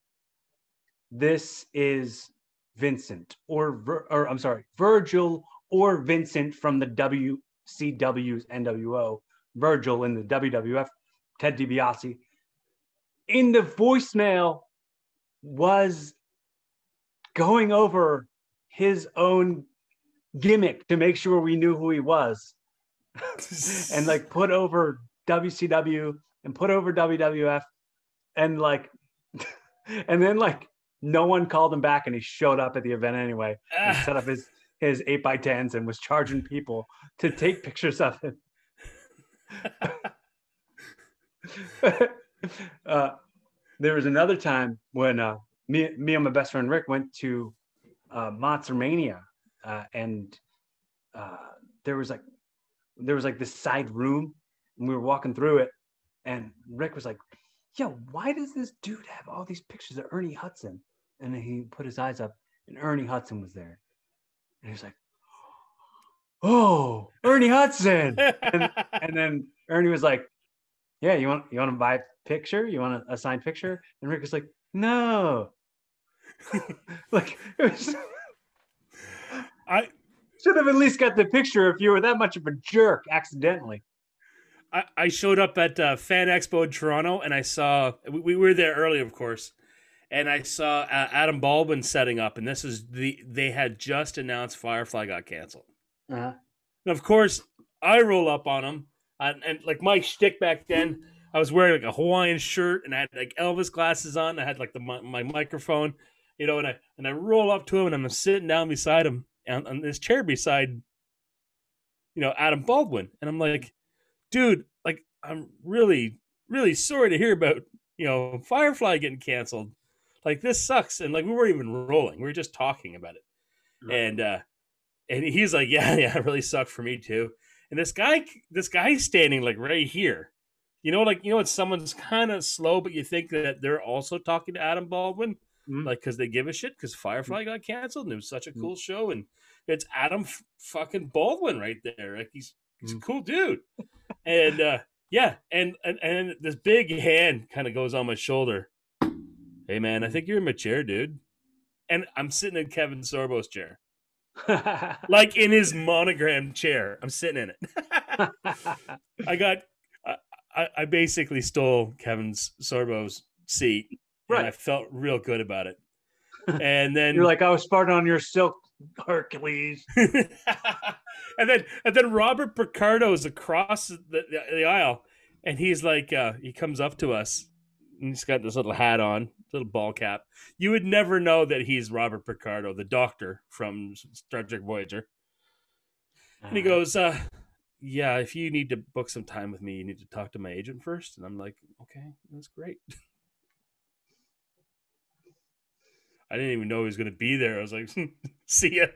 This is Vincent or or I'm sorry, Virgil or Vincent from the WCW's NWO, Virgil in the WWF, Ted DiBiase. In the voicemail was going over his own gimmick to make sure we knew who he was and like put over WCW and put over WWF and like and then like no one called him back and he showed up at the event anyway He set up his his 8 by 10s and was charging people to take pictures of him. uh, there was another time when uh, me, me and my best friend Rick went to uh, Monster Mania, uh, and uh, there was like there was like this side room, and we were walking through it, and Rick was like, "Yo, why does this dude have all these pictures of Ernie Hudson?" And then he put his eyes up, and Ernie Hudson was there, and he was like, "Oh, Ernie Hudson!" and, and then Ernie was like, "Yeah, you want you want to buy a picture? You want a, a signed picture?" And Rick was like, "No." like it was, I should have at least got the picture if you were that much of a jerk accidentally. I, I showed up at uh, Fan Expo in Toronto, and I saw we, we were there early, of course, and I saw uh, Adam Baldwin setting up, and this is the they had just announced Firefly got canceled. Uh-huh. And of course, I roll up on him, and, and like my shtick back then, I was wearing like a Hawaiian shirt and I had like Elvis glasses on. I had like the my, my microphone, you know, and I and I roll up to him and I'm sitting down beside him on, on this chair beside, you know, Adam Baldwin, and I'm like, dude, like I'm really really sorry to hear about you know Firefly getting canceled. Like this sucks, and like we weren't even rolling; we were just talking about it, Right. and uh and he's like, yeah, yeah, it really sucked for me too. And this guy, this guy's standing like right here. You know, like you know, when someone's kind of slow, but you think that they're also talking to Adam Baldwin, Mhm. like because they give a shit because Firefly got canceled and it was such a cool show, and it's Adam f- fucking Baldwin right there. Like he's he's a Mm. cool dude, and uh yeah, and and, and this big hand kind of goes on my shoulder. Hey man, I think you're in my chair, dude. And I'm sitting in Kevin Sorbo's chair like in his monogram chair. I'm sitting in it. I got, I, I- basically stole Kevin's Sorbo's seat, and I felt real good about it. And then You're like, I was farting on your silk Hercules. and then and then Robert Picardo is across the, the, the aisle, and he's like, uh, he comes up to us, he's got this little hat on, little ball cap. You would never know that he's Robert Picardo, the Doctor from Star Trek Voyager. And he goes, uh, "Yeah, if you need to book some time with me, you need to talk to my agent first. And I'm like, "Okay, that's great." I didn't even know he was going to be there. I was like, "See ya."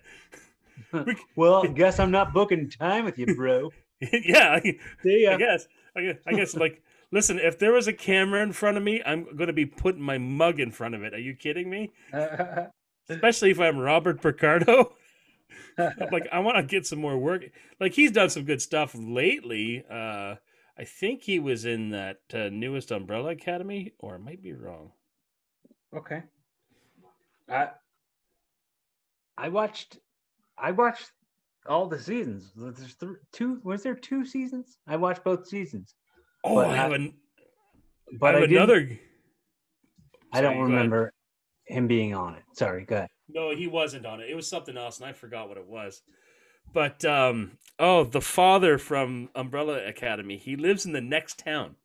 We- well, guess I'm not booking time with you, bro. yeah, I, See I guess. I guess. I guess. Like, listen, if there was a camera in front of me, I'm going to be putting my mug in front of it. Are you kidding me? Especially if I'm Robert Picardo. I'm like, I want to get some more work. Like, he's done some good stuff lately. Uh, I think he was in that uh, newest Umbrella Academy, or I might be wrong. okay. I I watched I watched all the seasons. There's th- two. Was there two seasons? I watched both seasons, Oh, But I I- have, an, but I I, have didn't- another. I don't Sorry, remember him being on it. Sorry, go ahead. No, he wasn't on it. It was something else, and I forgot what it was. But um, oh, the father from Umbrella Academy. He lives in the next town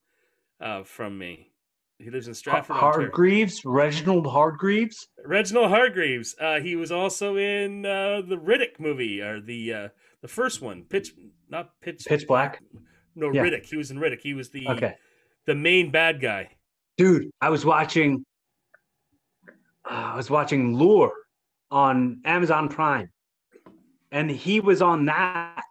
uh, from me. He lives in Stratford. Ontario. Hardgreaves, Reginald Hardgreaves. Reginald Hargreaves. Uh, he was also in uh, the Riddick movie, or the uh, the first one, Pitch, not Pitch, Pitch Black. No, yeah. Riddick. He was in Riddick. He was the Okay, the main bad guy. dude, I was watching. uh, I was watching Lure on Amazon Prime, and he was on that.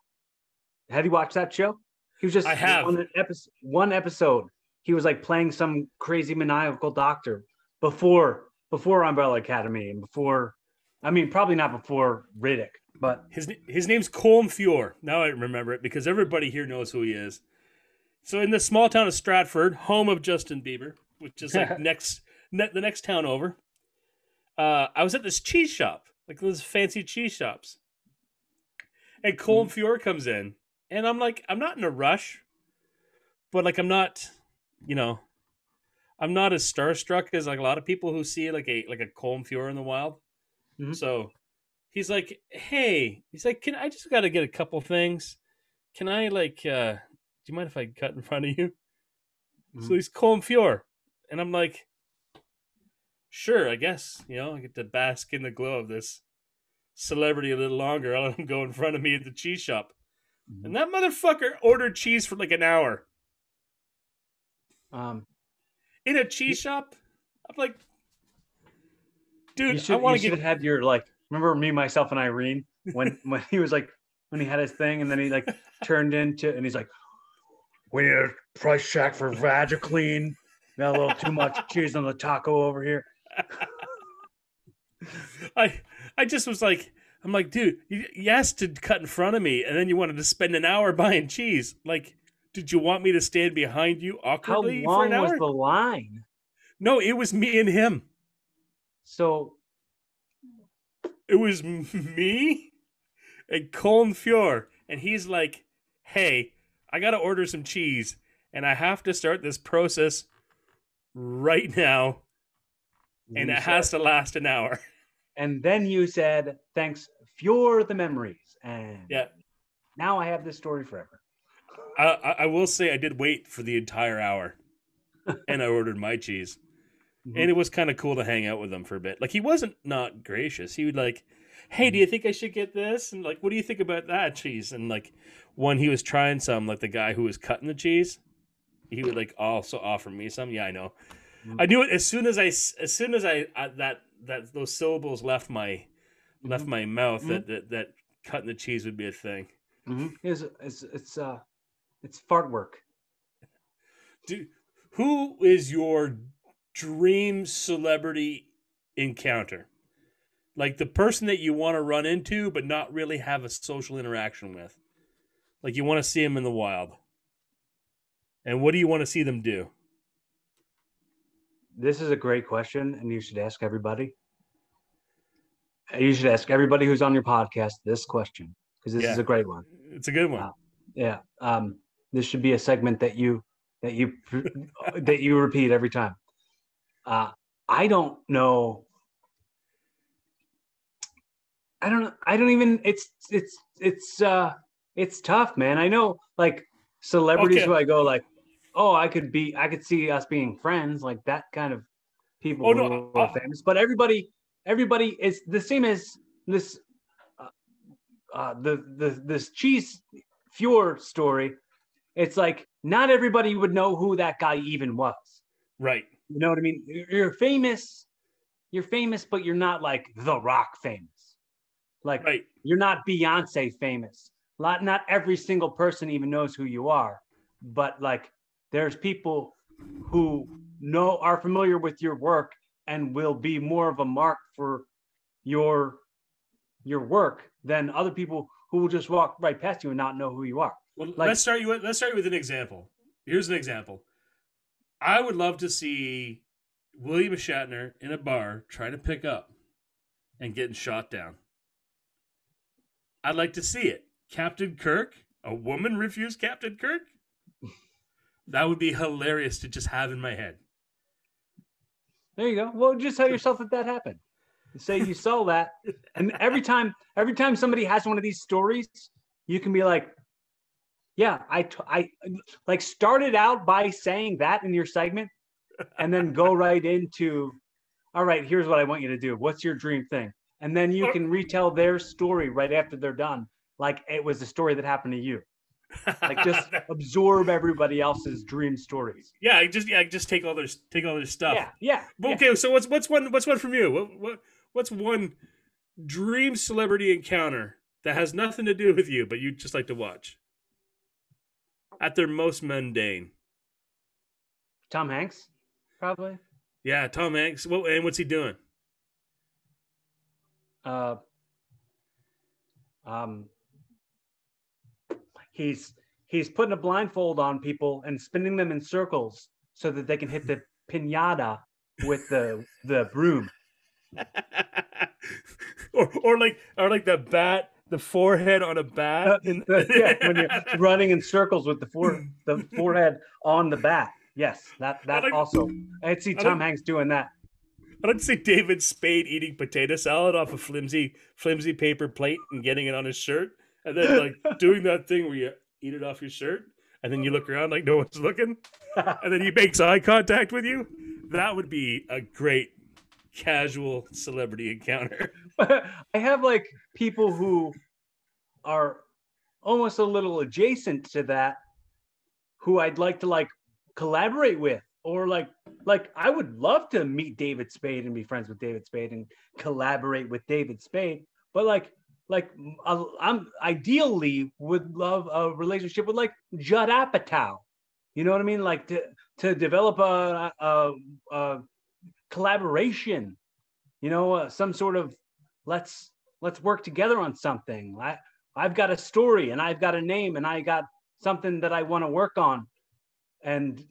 Have you watched that show? He was just I have. one episode. One episode. He was like playing some crazy maniacal doctor before before Umbrella Academy and before. I mean, probably not before Riddick, but His his name's Colm Feore. Now I remember it because everybody here knows who he is. So in the small town of Stratford, home of Justin Bieber, which is like next ne- the next town over, uh, I was at this cheese shop, like those fancy cheese shops, and Colm Feore comes in, and I'm like, I'm not in a rush, but like I'm not, you know, I'm not as starstruck as like a lot of people who see like a like a Colm Feore in the wild. Mhm. So he's like, "Hey," he's like, "Can I just got to get a couple things? Can I like, uh do you mind if I cut in front of you?" So Mhm. he's Colm Feore, and I'm like, "Sure, I guess you know I get to bask in the glow of this celebrity a little longer. I'll let him go in front of me at the cheese shop." Mhm. And that motherfucker ordered cheese for like an hour um, in a cheese shop. I'm like, dude, I want to should get. have your like. Remember me, myself, and Irene when when he was like when he had his thing, and then he like turned into, and he's like, "We need a price check for Vagiclean. Got a little too much cheese on the taco over here." I I just was like, I'm like, dude, you, asked to cut in front of me, and then you wanted to spend an hour buying cheese. Like, did you want me to stand behind you How awkwardly for long an was hour? the line? No, it was me and him. So It was me and Colin Feore, and he's like, "Hey, I gotta order some cheese, and I have to start this process right now, and you it has to last an hour." And then you said, "Thanks for the memories." And Yeah. now I have this story forever. I I will say I did wait for the entire hour, and I ordered my cheese, Mhm. and it was kind of cool to hang out with him for a bit. Like he wasn't not gracious. He would like, "Hey, do you think I should get this?" And like, "What do you think about that cheese?" And like, when he was trying some, like the guy who was cutting the cheese, he would like also offer me some. Yeah, I know. Mhm. I knew it as soon as I as soon as I, I that that those syllables left my left Mhm. my mouth Mhm. that, that that cutting the cheese would be a thing. Mhm. It's, it's it's uh it's fart work. Do, who is your dream celebrity encounter? Like the person that you want to run into, but not really have a social interaction with. Like you want to see them in the wild. And what do you want to see them do? This is a great question, and you should ask everybody. You should ask everybody who's on your podcast this question because this is a great one. It's a good one. Wow. Yeah, um, this should be a segment that you that you that you repeat every time. Uh, I don't know. I don't. Know I don't even. It's it's it's uh it's tough, man. I know like celebrities Okay. who I go like, oh, I could be. I could see us being friends, like that kind of people Oh, no, are uh, famous. But everybody, everybody is the same as this. Uh, uh, the the this cheese Feore story. It's like not everybody would know who that guy even was. Right. You know what I mean? You're famous, you're famous, but you're not like The Rock famous. Like Right. you're not Beyonce famous. Not not every single person even knows who you are, but like there's people who know are familiar with your work and will be more of a mark for your your work than other people who will just walk right past you and not know who you are. Well, Like- let's start you. with- Let's start you with an example. Here's an example. I would love to see William Shatner in a bar trying to pick up and getting shot down. I'd like to see it. Captain Kirk, a woman refused Captain Kirk. That would be hilarious to just have in my head. There you go. Well, just tell yourself that that happened. Say you saw that, and every time, every time somebody has one of these stories, you can be like, "Yeah, I, t- I, like started out by saying that in your segment, and then go right into, all right, here's what I want you to do. What's your dream thing? And then you can retell their story right after they're done, like it was a story that happened to you. Like just absorb everybody else's dream stories. yeah, I just yeah, I just take all their take all their stuff. Yeah, yeah. But yeah. Okay, so what's what's one what's one from you? What what what's one dream celebrity encounter that has nothing to do with you, but you just like to watch? At their most mundane. Tom Hanks, probably. Yeah, Tom Hanks. Well, and what's he doing? uh, um, he's he's putting a blindfold on people and spinning them in circles so that they can hit the pinata with the the broom. or or like or like the bat, the forehead on a bat. Uh, yeah, when you're running in circles with the fore the forehead on the bat. Yes, that that like- also. I'd see Tom Hanks doing that. I don't see David Spade eating potato salad off a flimsy flimsy paper plate and getting it on his shirt, and then like doing that thing where you eat it off your shirt, and then you look around like no one's looking, and then he makes eye contact with you. That would be a great casual celebrity encounter. I have like people who are almost a little adjacent to that who I'd like to like collaborate with or like like I would love to meet David Spade and be friends with David Spade and collaborate with David Spade. But like like I'm ideally would love a relationship with like Judd Apatow. You know what I mean? Like to to develop a, a, a collaboration you know uh, some sort of let's let's work together on something. I i've got a story and i've got a name and i got something that i want to work on. And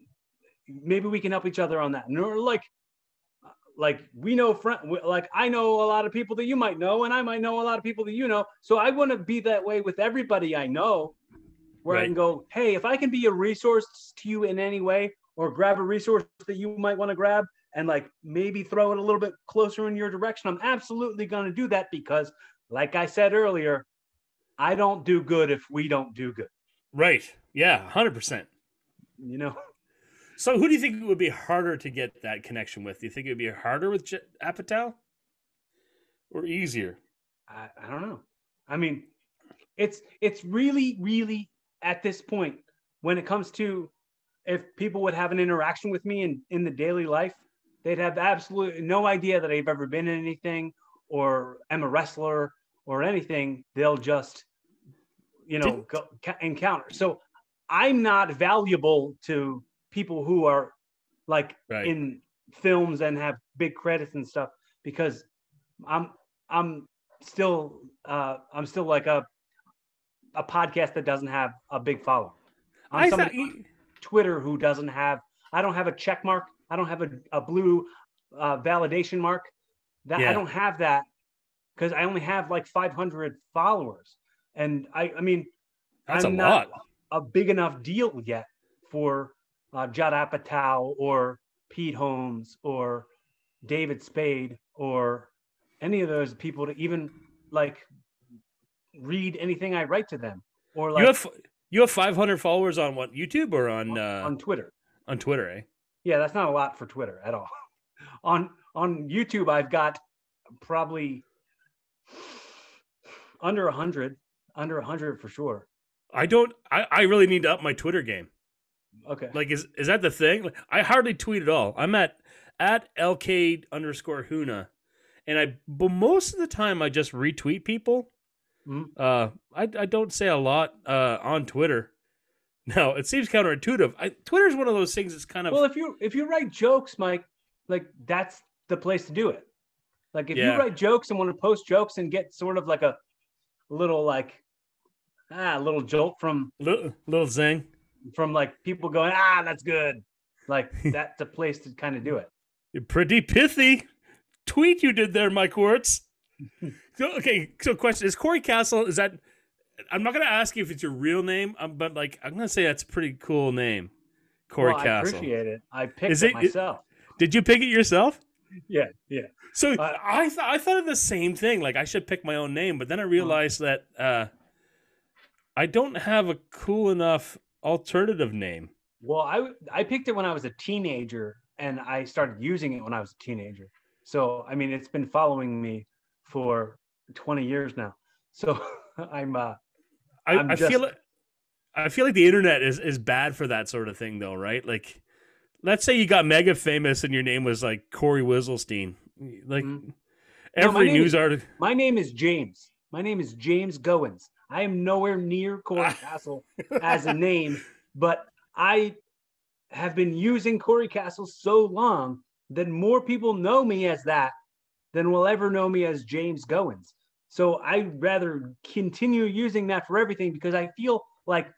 maybe we can help each other on that. And or like like we know friend like i know a lot of people that you might know and i might know a lot of people that you know. So i want to be that way with everybody i know where i can go hey if i can be a resource to you in any way or grab a resource that you might want to grab and like maybe throw it a little bit closer in your direction i'm absolutely going to do that because like i said earlier I don't do good if we don't do good. Right. Yeah. Hundred percent. You know. So, who do you think it would be harder to get that connection with? Do you think it would be harder with J- Apatow, or easier? I, I don't know. I mean, it's it's really really at this point when it comes to if people would have an interaction with me in in the daily life, they'd have absolutely no idea that I've ever been in anything or am a wrestler or anything. They'll just you know go, encounter. So I'm not valuable to people who are like Right. in films and have big credits and stuff because I'm I'm still uh I'm still like a a podcast that doesn't have a big following. I'm I somebody thought. on Twitter who doesn't have I don't have a check mark. I don't have a, a blue uh, validation mark. That Yeah. I don't have that because I only have like 500 followers, and I I mean that's I'm a not- lot. a big enough deal yet for uh, Judd Apatow or Pete Holmes or David Spade or any of those people to even like read anything I write to them or like you have you have 500 followers on what YouTube or on uh, on Twitter. on Twitter, eh? Yeah, that's not a lot for Twitter at all. on on YouTube, I've got probably under a hundred, under a hundred for sure. I don't. I, I really need to up my Twitter game. Okay. Like, is is that the thing? Like, I hardly tweet at all. I'm at at lk underscore huna, and I but most of the time I just retweet people. Mhm. Uh, I I don't say a lot uh on Twitter. No, it seems counterintuitive. I, Twitter is one of those things that's kind of Well, if you if you write jokes, Mike, like that's the place to do it. Like if Yeah. you write jokes and want to post jokes and get sort of like a little like ah little jolt from little, little zing. from like people going ah that's good, like that's a place to kind of do it. You're pretty pithy. Tweet you did there, Mike Wertz. so, okay, so question is Corey Castle, is that I'm not gonna ask you if it's your real name, um, but like I'm gonna say that's a pretty cool name. Corey well, I Castle. appreciate it. I picked Is it, it- myself. Did you pick it yourself? Yeah, yeah. So Uh, I thought I thought of the same thing. Like I should pick my own name, but then I realized that uh, I don't have a cool enough alternative name. Well, I I picked it when I was a teenager, and I started using it when I was a teenager. So I mean, it's been following me for 20 years now. So I'm uh I, I'm I just- feel like I feel like the internet is is bad for that sort of thing, though, right? Like, let's say you got mega famous and your name was like Corey Wizzlestein, like Mhm. Every name news article. my name is James. My name is James Goins. I am nowhere near Corey Castle as a name, but I have been using Corey Castle so long that more people know me as that than will ever know me as James Goins. So I'd rather continue using that for everything because I feel like,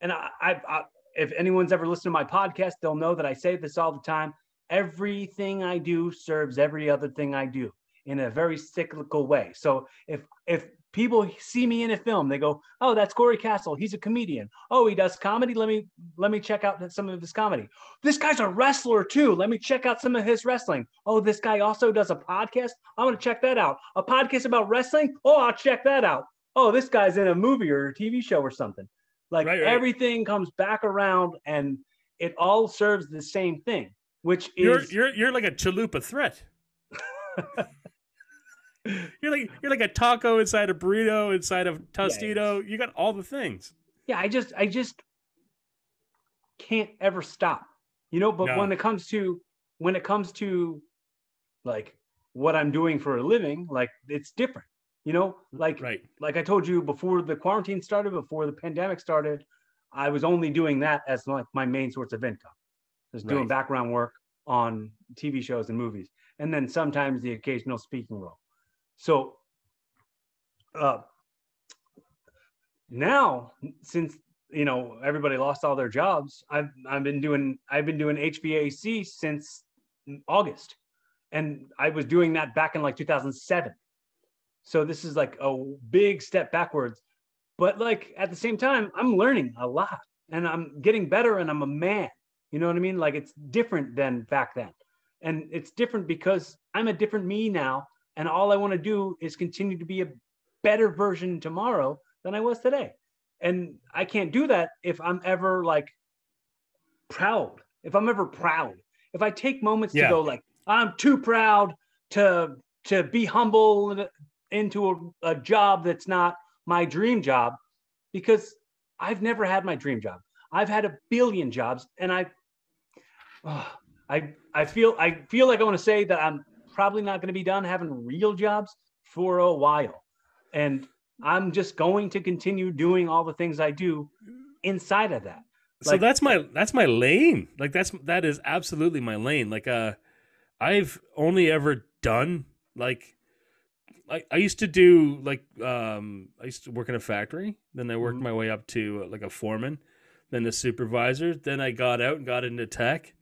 and I, I, I if anyone's ever listened to my podcast, they'll know that I say this all the time. Everything I do serves every other thing I do in a very cyclical way. So if if people see me in a film, they go, "Oh, that's Corey Castle. He's a comedian. Oh, he does comedy. Let me let me check out some of his comedy. This guy's a wrestler too. Let me check out some of his wrestling. Oh, this guy also does a podcast. I'm gonna check that out. A podcast about wrestling. Oh, I'll check that out. Oh, this guy's in a movie or a TV show or something. Like Right, right. everything comes back around, and it all serves the same thing, which You're is you're you're like a chalupa threat. you're like you're like a taco inside a burrito inside of Tostito. You got all the things. yeah i just i just can't ever stop you know but No. when it comes to when it comes to like what i'm doing for a living like it's different you know like Right. like i told you before the quarantine started before the pandemic started i was only doing that as like my main source of income. Just doing background work on tv shows and movies and then sometimes the occasional speaking role. So uh now since you know everybody lost all their jobs i've i've been doing i've been doing hvac since august. And i was doing that back in like 2007 so this is like a big step backwards but like at the same time i'm learning a lot and i'm getting better and i'm a man you know what i mean like it's different than back then and it's different because i'm a different me now and all i want to do is continue to be a better version tomorrow than I was today. And I can't do that if I'm ever like proud. If I'm ever proud. If I take moments Yeah. to go like I'm too proud to to be humble into a, a job that's not my dream job because I've never had my dream job. I've had a billion jobs and I oh, I I feel I feel like I want to say that I'm probably not going to be done having real jobs for a while. And I'm just going to continue doing all the things I do inside of that. so that's my that's my lane like that's that is absolutely my lane like uh i've only ever done like I, I used to do like um i used to work in a factory. Then i worked Mhm. my way up to uh, like a foreman then a supervisor. Then i got out and got into tech.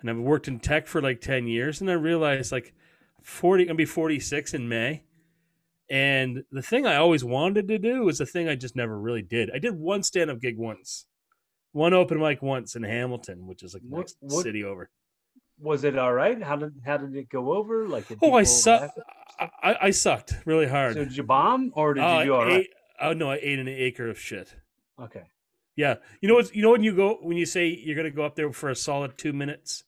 And i've worked in tech for like 10 years. And i realized like 40 i'm gonna be 46 in may. And the thing i always wanted to do was the thing i just never really did. I did one stand-up gig once. One open mic once in Hamilton, which is like What- next what- city over. Was it all right? How did how did it go over? Like Oh, I sucked. I, I- sucked really hard. So did you bomb or did oh, you do all I right? ate, oh no, I ate an acre of shit. Okay. Yeah, you know what? You know when you go when you say you're gonna go up there for a solid two minutes,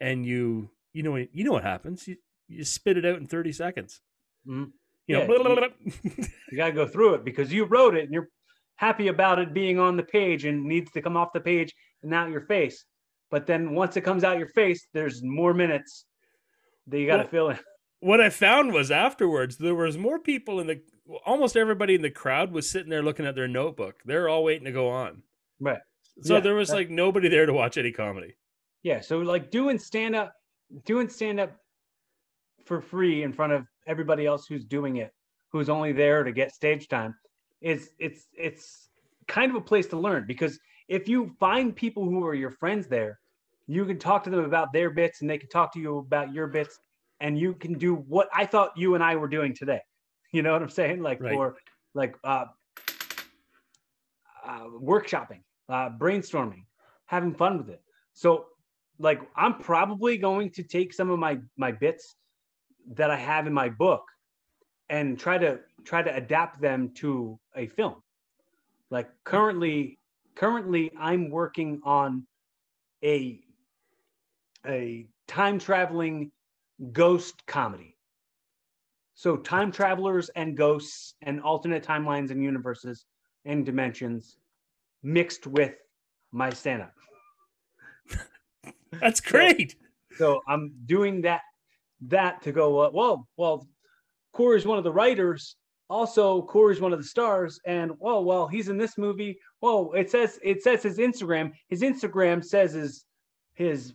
and you you know what- you know what happens. You you spit it out in thirty seconds. Mhm. You know, Yeah, blah, blah, blah, blah. You gotta go through it because you wrote it and you're happy about it being on the page and needs to come off the page and out your face. But then once it comes out your face, there's more minutes that you gotta Well, fill in. what I found was afterwards there was more people in the almost everybody in the crowd was sitting there looking at their notebook. They're all waiting to go on. Right. So Yeah, there was like nobody there to watch any comedy. Yeah. So like doing stand up, doing stand up for free in front of everybody else who's doing it, who's only there to get stage time, is it's it's kind of a place to learn because if you find people who are your friends there, you can talk to them about their bits and they can talk to you about your bits, and you can do what I thought you and I were doing today. You know what I'm saying? Like Right. for like uh, uh, workshopping, uh, brainstorming, having fun with it. So like I'm probably going to take some of my my bits that I have in my book and try to try to adapt them to a film. Like currently currently I'm working on a a time traveling ghost comedy. So time travelers and ghosts and alternate timelines and universes and dimensions mixed with my stand up. That's great. So I'm doing that that to go. Uh, well, well, Corey's one of the writers. Also, Corey's one of the stars, and well, well, he's in this movie. Whoa, it says it says his Instagram. His Instagram says his his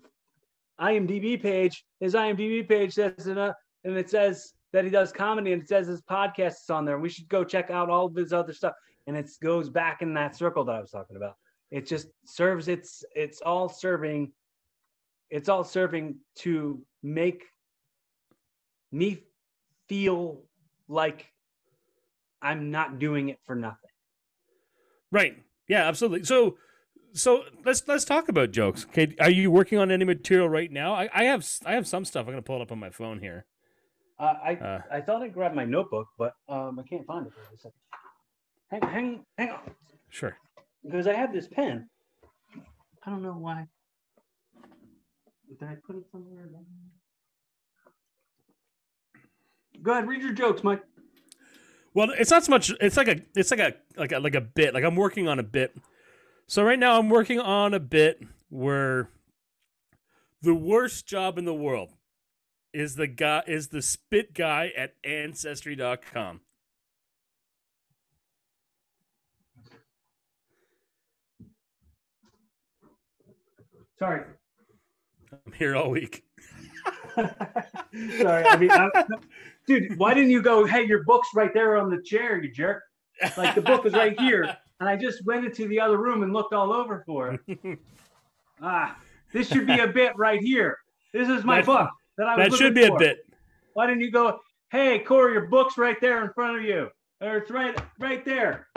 IMDb page. His IMDb page says uh, and it says that he does comedy, and it says his podcast is on there. We should go check out all of his other stuff, and it goes back in that circle that I was talking about. It just serves its it's all serving it's all serving to make me feel like I'm not doing it for nothing. Right. Yeah, absolutely. So so let's let's talk about jokes. Okay. Are you working on any material right now? I, I have I have some stuff. I'm gonna pull it up on my phone here. Uh, I Uh, I thought I grabbed my notebook, but um, I can't find it. For a second. Hang hang hang on, sure. because I have this pen. I don't know why. Did I put it somewhere? Go ahead, read your jokes, Mike. Well, it's not so much. It's like a. It's like a like a like a bit. Like I'm working on a bit. So right now I'm working on a bit where the worst job in the world is the guy is the spit guy at ancestry.com. Sorry. I'm here all week. Sorry, I mean, I'm, dude, why didn't you go? Hey, your book's right there on the chair, you jerk. Like the book is right here, and I just went into the other room and looked all over for it. Ah, this should be a bit right here. This is my That- book that I was. that should be a bit. Why didn't you go? Hey, Corey, your book's right there in front of you, or it's right, right there.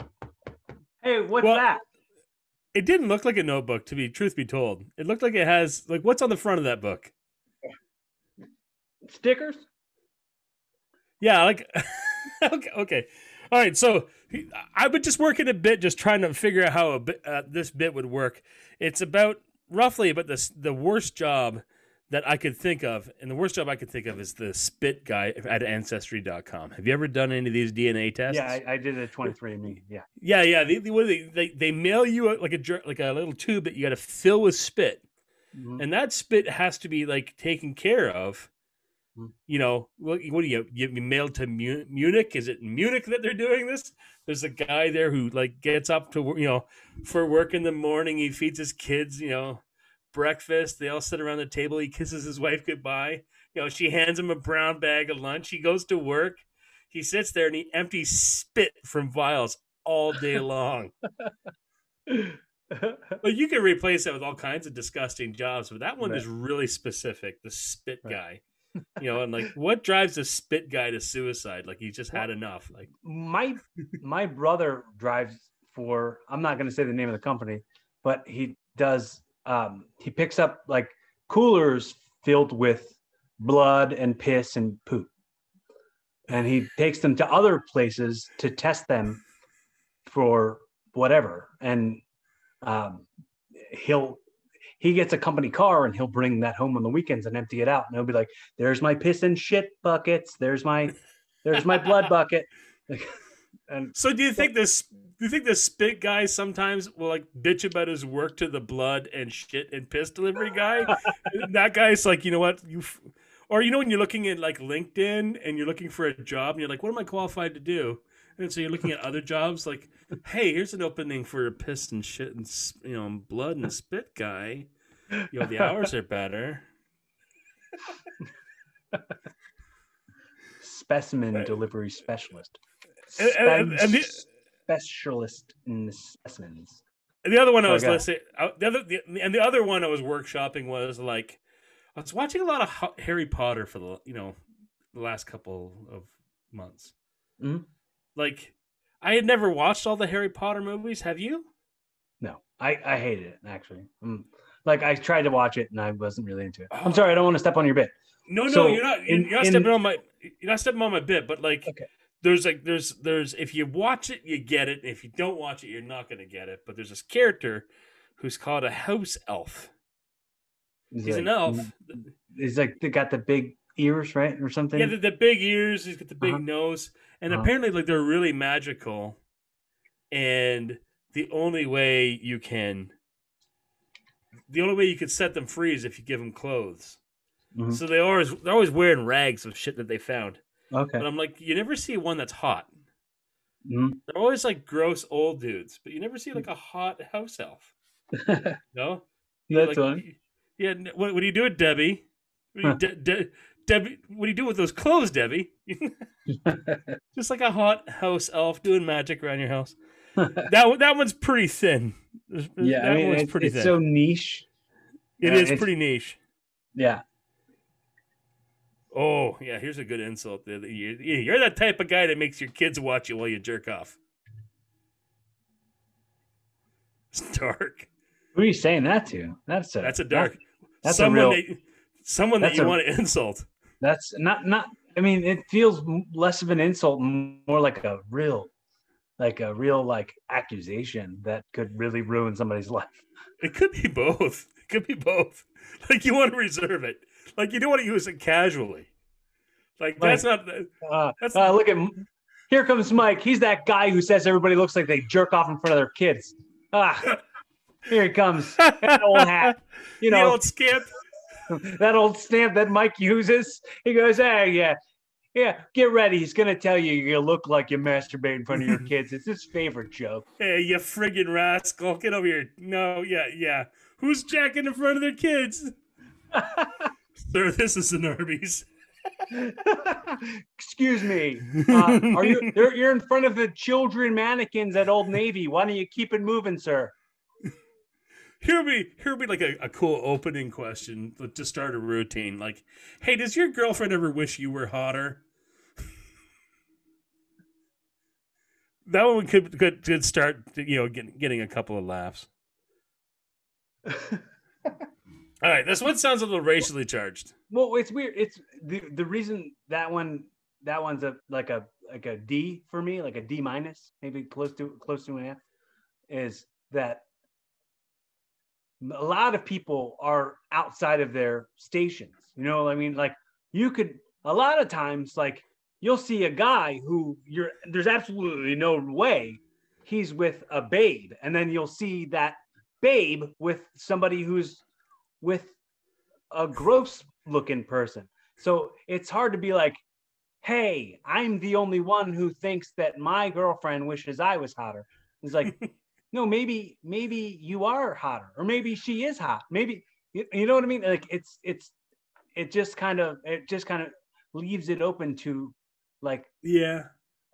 Hey, what's Well- that? It didn't look like a notebook, to be truth be told. It looked like it has like what's on the front of that book. Stickers? Yeah, like okay, okay. All right, so I've been just working a bit, just trying to figure out how a bit, uh, this bit would work. It's about roughly about this the worst job that I could think of, and the worst job I could think of is the spit guy at Ancestry.com. Have you ever done any of these DNA tests? Yeah, I, I did a 23andMe. Yeah. yeah, yeah. They, they, what they, they they mail you a, like a like a little tube that you got to fill with spit, Mhm. and that spit has to be like taken care of. Hmm. You know, what, what do you you mailed to Munich? Is it Munich that they're doing this? There's a guy there who like gets up to you know for work in the morning. He feeds his kids, you know, breakfast. They all sit around the table. He kisses his wife goodbye. You know, she hands him a brown bag of lunch. He goes to work. He sits there and he empties spit from vials all day long. Well, you can replace that with all kinds of disgusting jobs, but that one Right. is really specific. The spit Right. guy, you know, and like what drives a spit guy to suicide? Like he just had enough. Like my my brother drives for I'm not going to say the name of the company, but he does um he picks up like coolers filled with blood and piss and poop. And he takes them to other places to test them for whatever and um he'll he gets a company car and he'll bring that home on the weekends and empty it out and he'll be like there's my piss and shit buckets there's my there's my blood bucket and So do you think this? Do you think the spit guy sometimes will like bitch about his work to the blood and shit and piss delivery guy? that guy's like, you know what, you, or you know when you're looking at like LinkedIn and you're looking for a job and you're like, what am I qualified to do? And so you're looking at other jobs like, hey, here's an opening for a piss and shit and you know blood and spit guy. You know the hours are better. specimen delivery specialist. And- and- and the- specialist in the specimens. And the other one I was listening, uh, the other, the, and the other one I was workshopping was like, I was watching a lot of Harry Potter for the, you know, the last couple of months. Mhm. Like, I had never watched all the Harry Potter movies. Have you? No, I I hated it actually. Um, like I tried to watch it and I wasn't really into it. Oh. I'm sorry, I don't want to step on your bit. No, no, So, you're not. You're, in- you're not in- stepping on my. You're not stepping on my bit. But like, Okay. there's like, there's, there's. If you watch it, you get it. If you don't watch it, you're not gonna get it. But there's this character who's called a house elf. He's like, an elf. He's like they got the big ears, right, or something. Yeah, the, the big ears. He's got the big Uh-huh. nose, and Uh-huh. apparently, like they're really magical. And the only way you can, the only way you can set them free is if you give them clothes. Mhm. So they always they're always wearing rags of shit that they found. Okay. But I'm like, you never see one that's hot. Mhm. They're always like gross old dudes, but you never see like a hot house elf. No, That's like, fine. Yeah, what, what do you do with Debbie? What do you, De- De- Debbie, what do you do with those clothes, Debbie? Just like a hot house elf doing magic around your house. That that one's pretty thin. Yeah, that I mean, one's it's, pretty it's thin. so niche. It yeah, is it's- pretty niche. Yeah. Oh yeah, here's a good insult. you- You're that type of guy that makes your kids watch you while you jerk off. It's dark. Who are you saying that to? That's a That's a dark. that's a someone real- that someone that you a- want to insult. That's not not. I mean, it feels less of an insult, more like a real, like a real like accusation that could really ruin somebody's life. It could be both. It could be both. Like you want to reserve it. Like you don't want to use it casually. Like that's not. Uh, That's- uh, look at here comes Mike. He's that guy who says everybody looks like they jerk off in front of their kids. Ah, here he comes. That old hat. You the know old scamp. that old stamp that Mike uses. He goes, "Hey, yeah, yeah, get ready. He's gonna tell you you're look like you masturbate in front of your kids. It's his favorite joke." Hey, you friggin' rascal! Get over here. No, yeah, yeah. Who's jacking in front of their kids? Sir, this is an Arby's. Excuse me. Uh, are you? You're in front of the children mannequins at Old Navy. Why don't you keep it moving, sir? Here would be here would be like a, a cool opening question to start a routine. Like, hey, does your girlfriend ever wish you were hotter? that one could could, could start you know get, getting a couple of laughs. All right, this one sounds a little racially charged. Well, it's weird. It's the the reason that one that one's a like a like a D for me, like a D minus, maybe close to close to an F. Is that a lot of people are outside of their stations. You know, I mean, like you could a lot of times, like you'll see a guy who you're there's absolutely no way he's with a babe, and then you'll see that babe with somebody who's with a gross looking person. So it's hard to be like, hey, I'm the only one who thinks that my girlfriend wishes I was hotter. It's like, no, maybe maybe you are hotter, or maybe she is hot. Maybe you, you know what I mean? Like it's it's it just kind of it just kind of leaves it open to like yeah.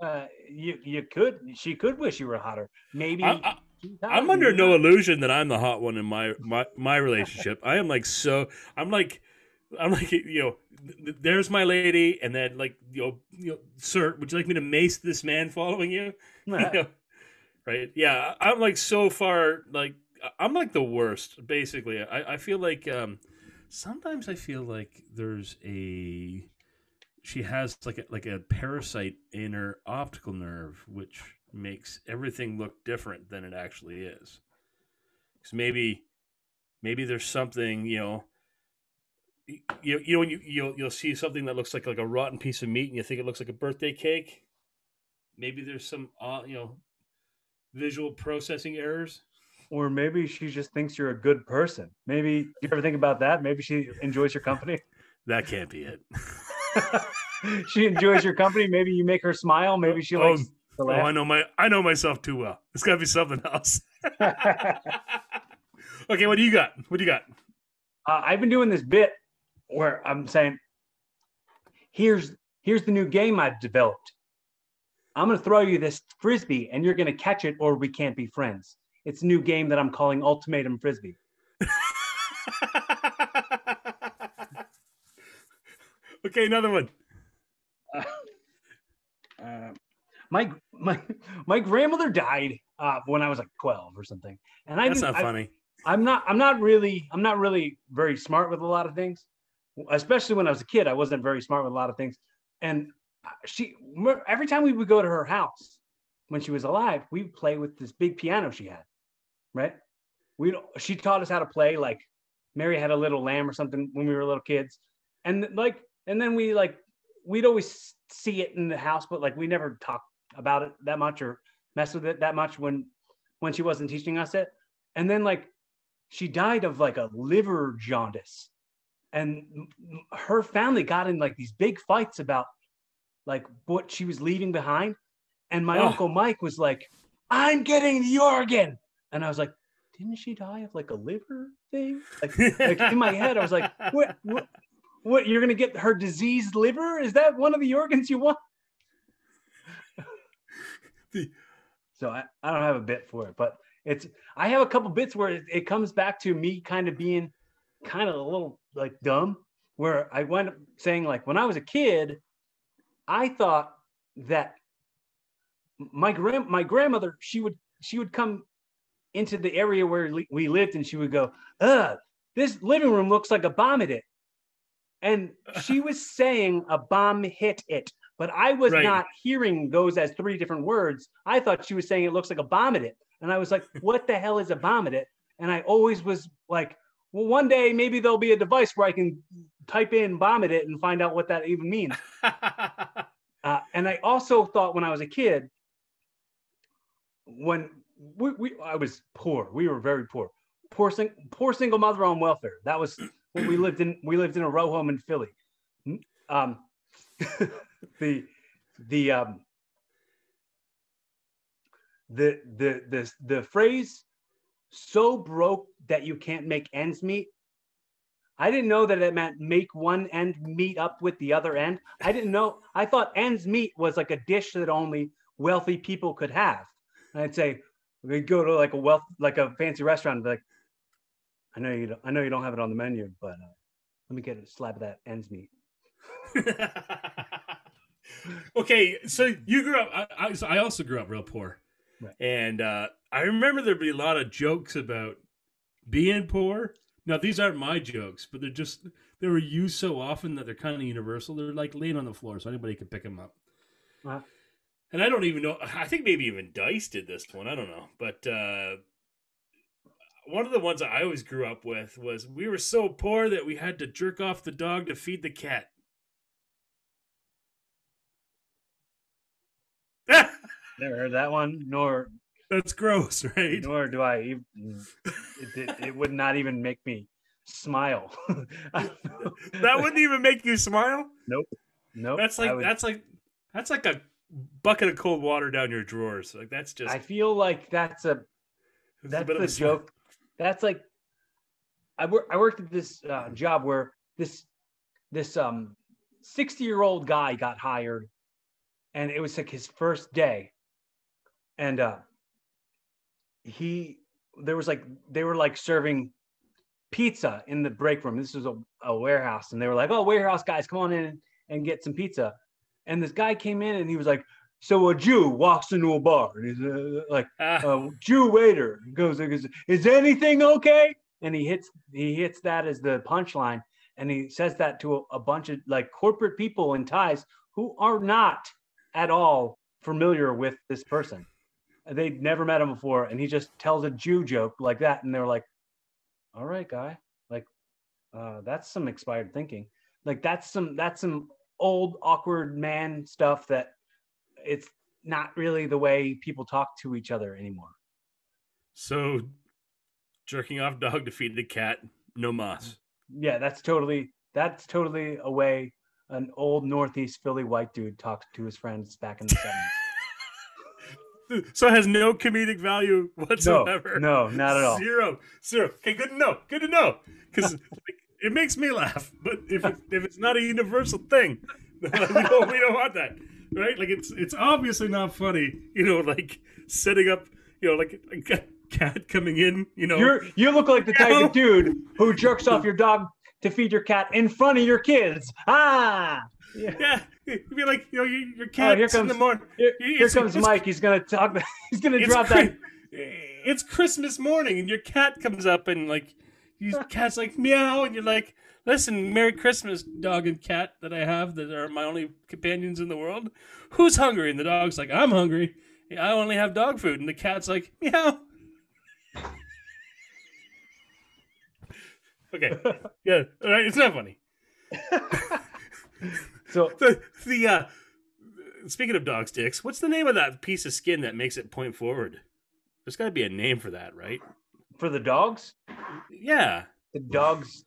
Uh, you you could she could wish you were hotter. Maybe I, am under no illusion that I'm the hot one in my my my relationship. I am like so. I'm like I'm like you know. There's my lady, and then like you know, you know, sir, would you like me to mace this man following you? you know, right? Yeah, I'm like so far like I'm like the worst. Basically, I I feel like um sometimes I feel like there's a she has like a, like a parasite in her optical nerve, which makes everything look different than it actually is. Because maybe, maybe there's something you know. You, you know you you'll, you'll see something that looks like like a rotten piece of meat and you think it looks like a birthday cake. Maybe there's some uh, you know visual processing errors. Or maybe she just thinks you're a good person. Maybe you ever think about that? Maybe she enjoys your company. That can't be it. she enjoys your company. Maybe you make her smile. Maybe she likes. Oh, oh I know my I know myself too well. It's got to be something else. okay, what do you got? What do you got? Uh, I've been doing this bit where I'm saying, "Here's here's the new game I've developed. I'm going to throw you this frisbee, and you're going to catch it, or we can't be friends." It's a new game that I'm calling Ultimatum Frisbee. Okay, another one. Uh, uh, my my my grandmother died uh, when I was like twelve or something, and I that's not I, funny. I'm not. I'm not really. I'm not really very smart with a lot of things, especially when I was a kid. I wasn't very smart with a lot of things, and she every time we would go to her house when she was alive, we would play with this big piano she had, right? We she taught us how to play like Mary had a little lamb or something when we were little kids, and like and then we like we'd always see it in the house, but like we never talked about it that much or mess with it that much when when she wasn't teaching us it. And then like she died of like a liver jaundice, and her family got in like these big fights about like what she was leaving behind. And my oh. uncle Mike was like, "I'm getting the organ," and I was like, "Didn't she die of like a liver thing?" Like, like in my head, I was like, what, what, what you're gonna get her diseased liver? Is that one of the organs you want? so I, I don't have a bit for it, but it's I have a couple bits where it, it comes back to me kind of being kind of a little like dumb, where I went up saying like when I was a kid, I thought that my grand my grandmother she would she would come into the area where we lived and she would go, "Uh, this living room looks like a bomb hit it." And she was saying a bomb hit it, but I was right. not hearing those as three different words. I thought she was saying it looks like a bomb hit it. And I was like, what the hell is a bomb hit it? And I always was like, well, one day maybe there'll be a device where I can type in vomit it and find out what that even means. uh, and I also thought when I was a kid, when we, we I was poor, we were very poor, poor, sing, poor single mother on welfare. That was we lived in we lived in a row home in Philly. Um, the the um, the the the the phrase "so broke that you can't make ends meet." I didn't know that it meant make one end meet up with the other end. I didn't know. I thought ends meet was like a dish that only wealthy people could have. And I'd say we'd go to like a wealth like a fancy restaurant and be like, I know you don't, I know you don't have it on the menu, but uh, let me get a slab of that ends meat. okay, so you grew up. I, I, I also grew up real poor, right. and uh, I remember there'd be a lot of jokes about being poor, Now these aren't my jokes, but they're just they were used so often that they're kind of universal. They're like laying on the floor, so anybody could pick them up. Uh, And I don't even know. I think maybe even Dice did this one. I don't know, but uh, one of the ones I always grew up with was we were so poor that we had to jerk off the dog to feed the cat. never heard that one, nor That's gross, right? nor do I. Even, it, it, it would not even make me smile. That wouldn't even make you smile. Nope. Nope. That's like would- that's like that's like a bucket of cold water down your drawers. Like that's just I feel like that's a a that's bit of the a smile. joke. That's like I work. I worked at this uh, job where this this um sixty year old guy got hired, and it was like his first day, and uh he there was like they were like serving pizza in the break room. This was a, a warehouse, and they were like, "Oh, warehouse guys, come on in and get some pizza." And this guy came in, and he was like, "So a Jew walks into a bar, and he's uh, like." Uh, Jew waiter goes, goes, is anything okay? And he hits he hits that as the punchline, and he says that to a, a bunch of like corporate people in ties who are not at all familiar with this person. They'd never met him before, and he just tells a Jew joke like that, and they're like, "All right, guy, like uh, that's some expired thinking. Like that's some that's some old awkward man stuff that it's not really the way people talk to each other anymore." so jerking off dog to feed the cat, no mas. Yeah, that's totally that's totally a way an old Northeast Philly white dude talks to his friends back in the So it has no comedic value whatsoever. no, no, not at all. Zero, zero. Okay, good to know. Good to know. Because it makes me laugh. But if it, if it's not a universal thing, we don't we don't want that, right? Like it's it's obviously not funny. You know, like setting up. You know, like a cat coming in. You know, You're you look like the type of dude who jerks off your dog to feed your cat in front of your kids. Ah, yeah. yeah. You'd be like, you know, your, your cat's Oh, here in the morning. Here, here comes Mike. He's gonna talk. He's gonna drop Chri- that. It's Christmas morning, and your cat comes up, and like, your cat's like meow, and you're like, "Listen, Merry Christmas, dog and cat that I have that are my only companions in the world. Who's hungry?" And the dog's like, "I'm hungry. I only have dog food." And the cat's like, "Meow." Okay, yeah, all right. It's not funny. So The the uh, speaking of dog sticks, what's the name of that piece of skin that makes it point forward? There's got to be a name for that, right? for the dogs, Yeah. the dog's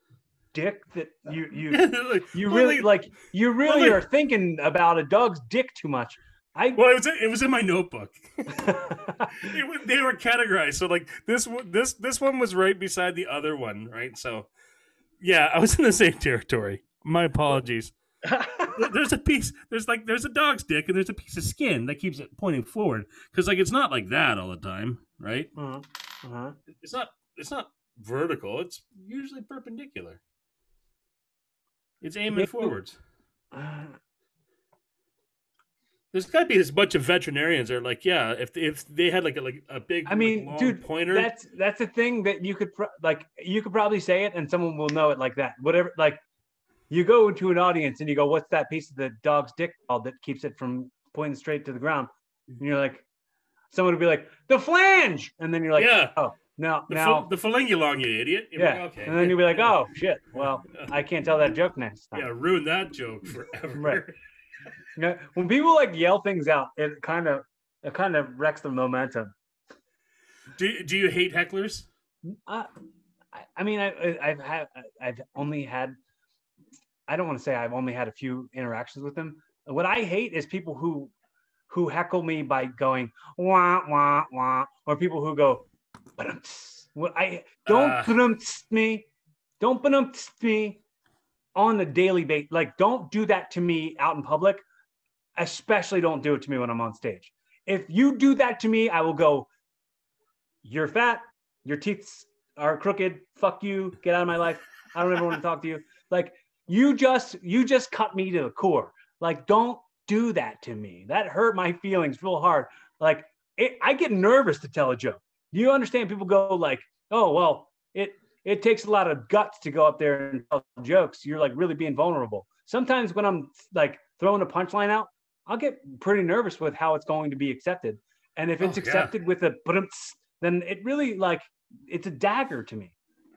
dick that you you Like, you well, really like- like you really like- are thinking about a dog's dick too much. I Well, it was it was in my notebook. It was, they were categorized. So like this one, this this one was right beside the other one, right? So yeah, I was in the same territory. My apologies. There- There's a piece. There's like there's a dog's dick and there's a piece of skin that keeps it pointing forward because like it's not like that all the time, right? uh-huh. Uh-huh. It's not. It's not vertical. It's usually perpendicular. It's aiming Maybe- forwards. Uh, There's got to be this bunch of veterinarians that are like, yeah, if if they had like a like a big, I like, mean, long dude, pointer. that's that's a thing that you could pro- like you could probably say it and someone will know it like that. Whatever, like you go into an audience and you go, "What's that piece of the dog's dick called that keeps it from pointing straight to the ground?" And you're like, someone would be like, "The flange," and then you're like, yeah, "Oh, no, the, now." the phalangulong, you idiot. You're yeah, like, okay. and then you'll be like, "Oh shit! Well, I can't tell that joke next time." yeah, ruin that joke forever. Right. Yeah, when people like yell things out, it kind of it kind of wrecks the momentum. Do do you hate hecklers? Uh, I, I mean, I, I- I've had, I've only had, I don't want to say I've only had a few interactions with them. What I hate is people who, who heckle me by going wah wah wah, or people who go, what I don't Ah. me, don't me on the daily base. Like, don't do that to me out in public. Especially don't do it to me when I'm on stage. If you do that to me, I will go, you're fat, your teeth are crooked, fuck you, get out of my life. I don't ever want to talk to you. Like you just you just cut me to the core. Like don't do that to me. That hurt my feelings real hard. Like it, I get nervous to tell a joke. Do you understand? People go like, "Oh well, it it takes a lot of guts to go up there and tell jokes. You're like really being vulnerable. Sometimes when I'm like throwing a punchline out, I'll get pretty nervous with how it's going to be accepted. And if it's Oh, yeah. accepted with a then it really like it's a dagger to me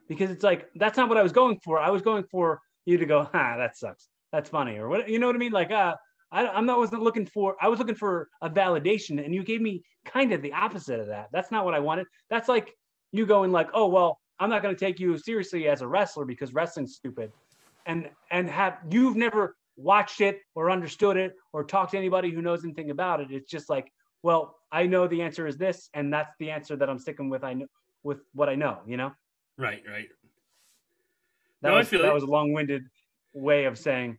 because it's like that's not what I was going for. I was going for you to go, ha, that sucks. That's funny, or what you know what I mean? Like, uh, I, I'm not wasn't looking for. I was looking for a validation, and you gave me kind of the opposite of that. That's not what I wanted. That's like you going like, oh well, I'm not going to take you seriously as a wrestler because wrestling's stupid, and and have you've never watched it or understood it or talked to anybody who knows anything about it. It's just like, well, I know the answer is this, and that's the answer that I'm sticking with. I know with what I know. You know. Right, right. That No, was that was a long-winded way of saying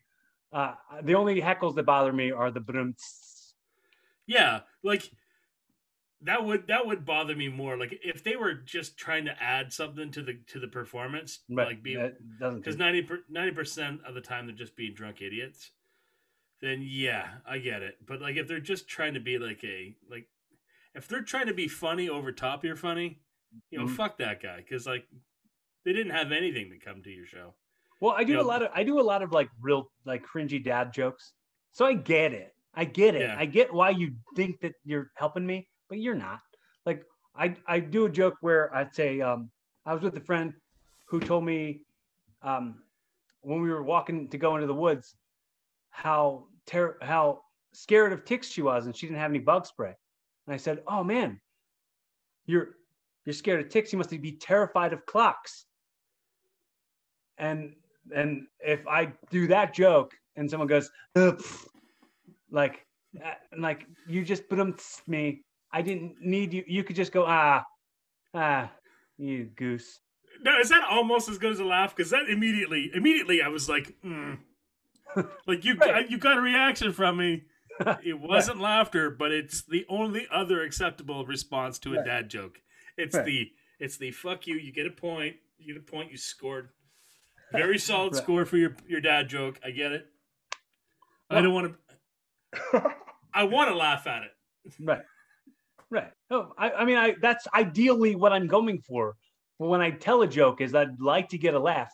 uh, the only heckles that bother me are the brumts. Yeah, like that would that would bother me more. Like if they were just trying to add something to the to the performance, like be because do- 90 percent of the time they're just being drunk idiots. Then yeah, I get it. But like if they're just trying to be like a like if they're trying to be funny over top you're funny, you know, Mhm. fuck that guy because like they didn't have anything to come to your show. well, I do you a know- lot of I do a lot of like real like cringy dad jokes, so I get it. I get it. Yeah. I get why you think that you're helping me, but you're not. Like I I do a joke where I'd say um, I was with a friend who told me um, when we were walking to go into the woods how ter- how scared of ticks she was and she didn't have any bug spray. And I said, "Oh man, you're you're scared of ticks. You must be terrified of clocks." And and if I do that joke and someone goes, "Uh, like uh, like you just put them me. I didn't need you. You could just go ah ah you goose. No, is that almost as good as a laugh? Because that immediately, immediately, I was like, mm. like you, Right. you got a reaction from me. It wasn't laughter, but it's the only other acceptable response to a Right. dad joke. It's Right. the, it's the fuck you. You get a point. You get a point. You scored. Very solid Right. score for your your dad joke. I get it. I don't want to. I want to laugh at it. Right. Right. No, I, I mean, I that's ideally what I'm going for. When I tell a joke, is I'd like to get a laugh.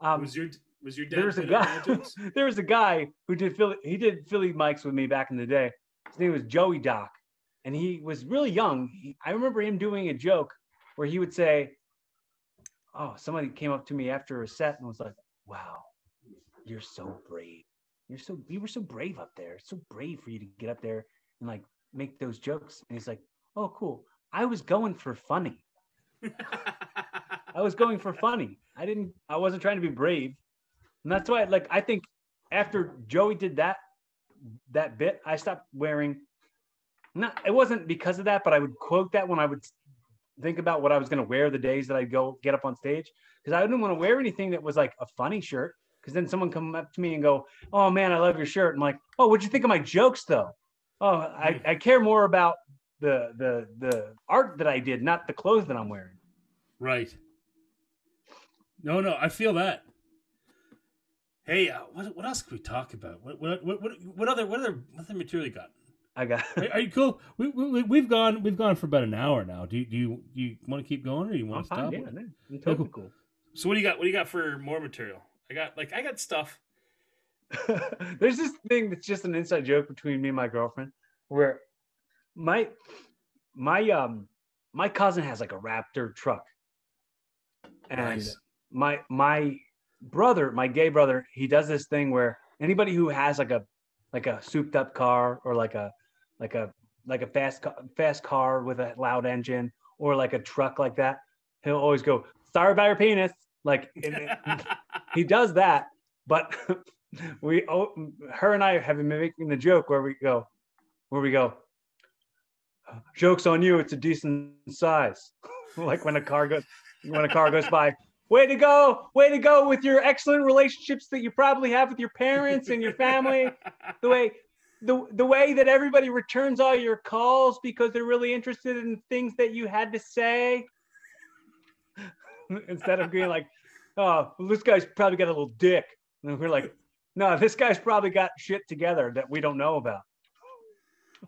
Um, Was your was your dad? there's a guy. there was a guy who did Philly. He did Philly mics with me back in the day. His name was Joey Doc, and he was really young. He, I remember him doing a joke where he would say, "Oh, somebody came up to me after a set and was like, "Wow, you're so brave. You're so you were so brave up there. It's so brave for you to get up there and like make those jokes." And he's like, "Oh, cool. I was going for funny. I was going for funny. I didn't. I wasn't trying to be brave, and that's why. Like, I think after Joey did that that bit, I stopped wearing. Not. It wasn't because of that, but I would quote that when I would think about what I was going to wear the days that I go get up on stage, because I didn't want to wear anything that was like a funny shirt. Because then someone come up to me and go, "Oh man, I love your shirt." I'm like, "Oh, what'd you think of my jokes, though?" Oh, I, I care more about the the the art that I did, not the clothes that I'm wearing. Right. No, no, I feel that. Hey, uh, what what else can we talk about? What what what what, what other what other what other material you got? I got. Are, are you cool? We, we we've gone we've gone for about an hour now. Do you do you, do you want to keep going or you I'm want to fine. stop? Yeah. I'm totally cool. So what do you got? What do you got for more material? I got like I got stuff. There's this thing that's just an inside joke between me and my girlfriend, where my my um my cousin has like a Raptor truck, and Nice. my my brother, my gay brother, he does this thing where anybody who has like a like a souped up car or like a like a like a fast fast car with a loud engine or like a truck like that, he'll always go, "Sorry about your penis." Like it- he does that, but we oh, her and I have been making the joke where we go, where we go. Jokes on you. It's a decent size. like when a car goes, when a car goes by. Way to go! Way to go with your excellent relationships that you probably have with your parents and your family. The way, the the way that everybody returns all your calls because they're really interested in things that you had to say. Instead of being like, oh, well, this guy's probably got a little dick. And we're like, no, this guy's probably got shit together that we don't know about.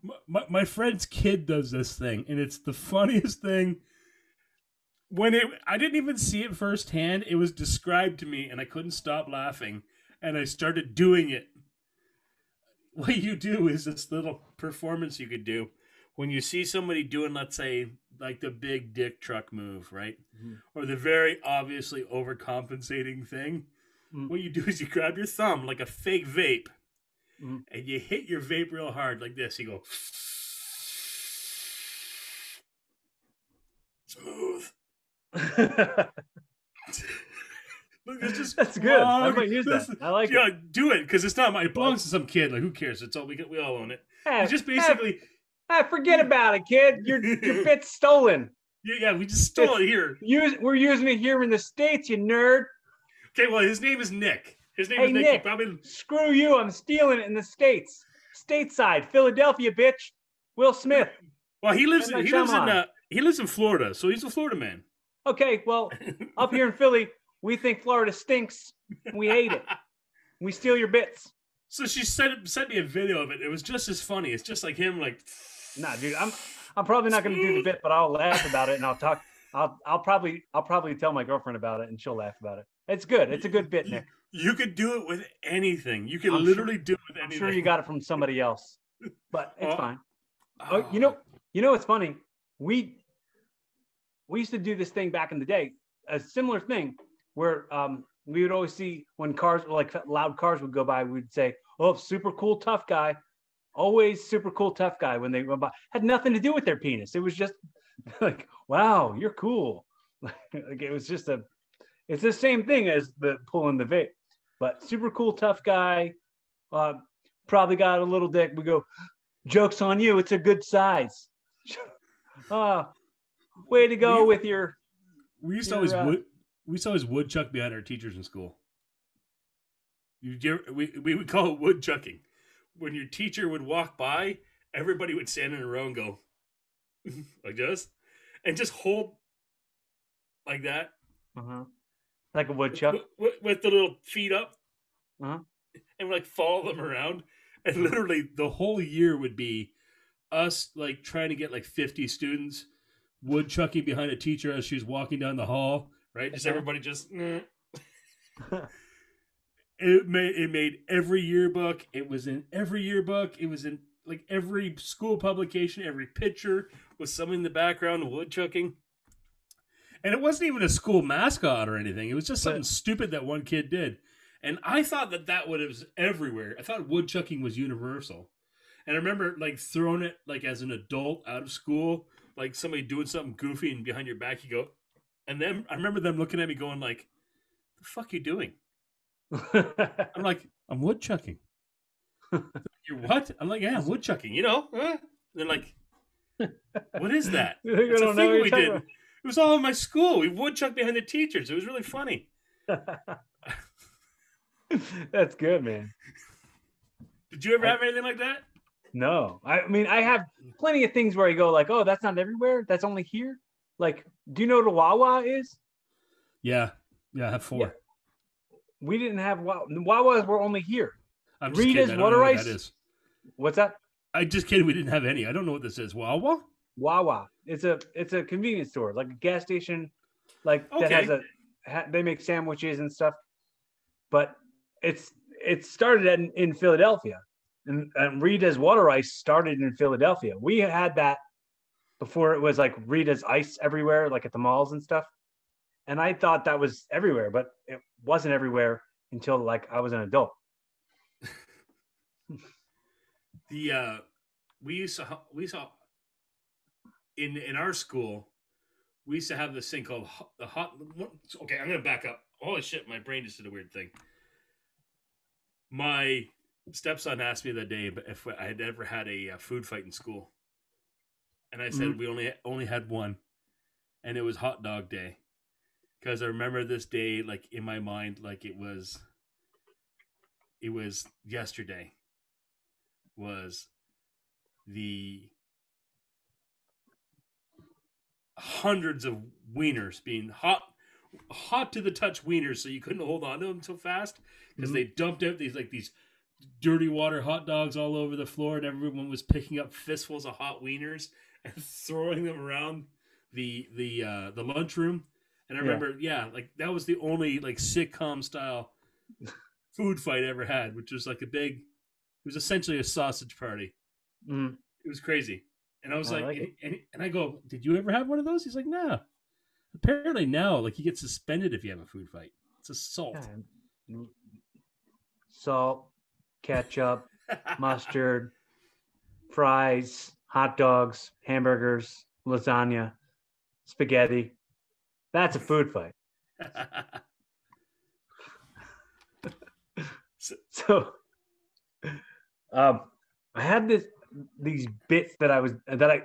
my, my, my friend's kid does this thing and it's the funniest thing when it I didn't even see it firsthand. It was described to me, and I couldn't stop laughing, and I started doing it. What you do is this little performance you could do when you see somebody doing, let's say, like the big dick truck move, right, Mhm. or the very obviously overcompensating thing. Mhm. What you do is you grab your thumb like a fake vape, Mhm. and you hit your vape real hard like this. You go smooth. It's just That's good. I might use that. I like yeah, it. do it because it's not my. It belongs to some kid. Like who cares? It's all we we all own it. Hey, It's just basically, hey, forget about it, kid. Your your bit's stolen. yeah, yeah. We just stole it here. Use we're using it here in the states, you nerd. Okay, well, his name is Nick. His name Hey, is Nick. Nick. probably Screw you. I'm stealing it in the states. Stateside, Philadelphia, bitch. Will Smith. well, he lives. In, he lives in. Uh, he lives in Florida, so he's a Florida man. Okay, well, up here in Philly, we think Florida stinks. We hate it. We steal your bits. So she sent sent me a video of it. It was just as funny. It's just like him, like Nah, dude, I'm I'm probably not gonna do the bit, but I'll laugh about it and I'll talk. I'll I'll probably I'll probably tell my girlfriend about it and she'll laugh about it. It's good. It's a good bit, Nick. you could do it with anything. You can I'm sure- literally do it with anything. I'm sure you got it from somebody else, but it's Oh. fine. Ah. Oh, you know, you know what's funny? We we used to do this thing back in the day, a similar thing where um, we would always see when cars like loud cars would go by, we'd say, "Oh, super cool, tough guy." Always super cool, tough guy when they went by. Had nothing to do with their penis. It was just like, "Wow, you're cool." like it was just a. It's the same thing as the pulling the vape, but super cool, tough guy. Uh, probably got a little dick. We go, jokes on you. It's a good size. uh, way to go with your. We used to always uh, wood. We used to always woodchuck behind our teachers in school. You, we we would call it woodchucking. When your teacher would walk by, everybody would stand in a row and go like this, and just hold like that Uh-huh. Like a woodchuck. with, with, with the little feet up, Uh-huh. and like follow them around. And literally, the whole year would be us like trying to get like fifty students woodchucking behind a teacher as she was walking down the hall. Right, just Uh-huh. everybody just. It made it made every yearbook. It was in every yearbook. It was in like every school publication. Every picture was someone in the background woodchucking. And it wasn't even a school mascot or anything. It was just something But- stupid that one kid did. And I thought that that would have been everywhere. I thought woodchucking was universal. And I remember like throwing it like as an adult out of school, like somebody doing something goofy and behind your back you go. And then I remember them looking at me going like, "The fuck you doing?" I'm like, I'm woodchucking. You're what? I'm like, yeah, I'm woodchucking. You know? Huh? They're like, what is that? It's a thing we did. talking It was all in my school. We woodchucked behind the teachers. It was really funny. That's good, man. Did you ever have anything like that? No, I mean I have plenty of things where I go like, oh, that's not everywhere. That's only here. Like, do you know what a Wawa is? Yeah, yeah, I have four. Yeah. We didn't have Wawa. Wawas were only here. I'm just Rita's kidding. Water know what Ice? that is. What's that? I just kidding. We didn't have any. I don't know what this is. Wawa? Wawa. It's a it's a convenience store, like a gas station, like that has a ha, they make sandwiches and stuff. But it's it started in, in Philadelphia, and, and Rita's Water Ice started in Philadelphia. We had that before it was like Rita's Ice everywhere, like at the malls and stuff. And I thought that was everywhere, but it wasn't everywhere until like I was an adult. The uh we used to we saw in in our school we used to have this thing called the hot okay i'm gonna back up holy shit my brain just did a weird thing my stepson asked me that day if i had ever had a uh, food fight in school and i said Mhm. we only only had one and it was hot dog day because i remember this day like in my mind like it was it was yesterday was the hundreds of wieners being hot hot to the touch wieners so you couldn't hold on to them so fast because Mhm. they dumped out these like these dirty water hot dogs all over the floor and everyone was picking up fistfuls of hot wieners and throwing them around the the uh, the lunchroom, and I remember, yeah, like that was the only like sitcom style food fight I ever had, which was like a big. It was essentially a sausage party. Mm. It was crazy, and I was I like, like and, and, and I go, "Did you ever have one of those?" He's like, "No." Apparently now, like you get suspended if you have a food fight. It's assault. Yeah. Salt, ketchup, mustard, fries, hot dogs, hamburgers, lasagna, spaghetti. That's a food fight. So, um, I had this these bits that I was that I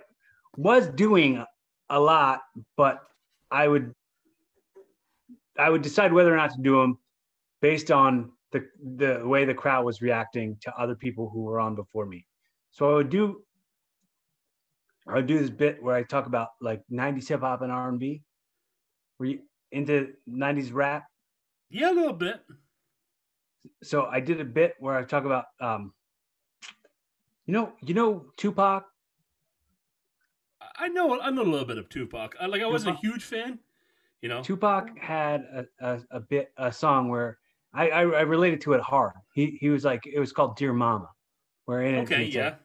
was doing a lot, but I would I would decide whether or not to do them based on the the way the crowd was reacting to other people who were on before me. So I would do I do this bit where I talk about like 90s hip hop and R&B. Were you into 90s rap? yeah, a little bit. so I did a bit where I talk about um you know you know Tupac I know I know a little bit of Tupac. I, like I wasn't a huge fan, you know. Tupac had a, a, a bit a song where I, I I related to it hard. He he was like it was called Dear Mama, where in it Okay, yeah. like,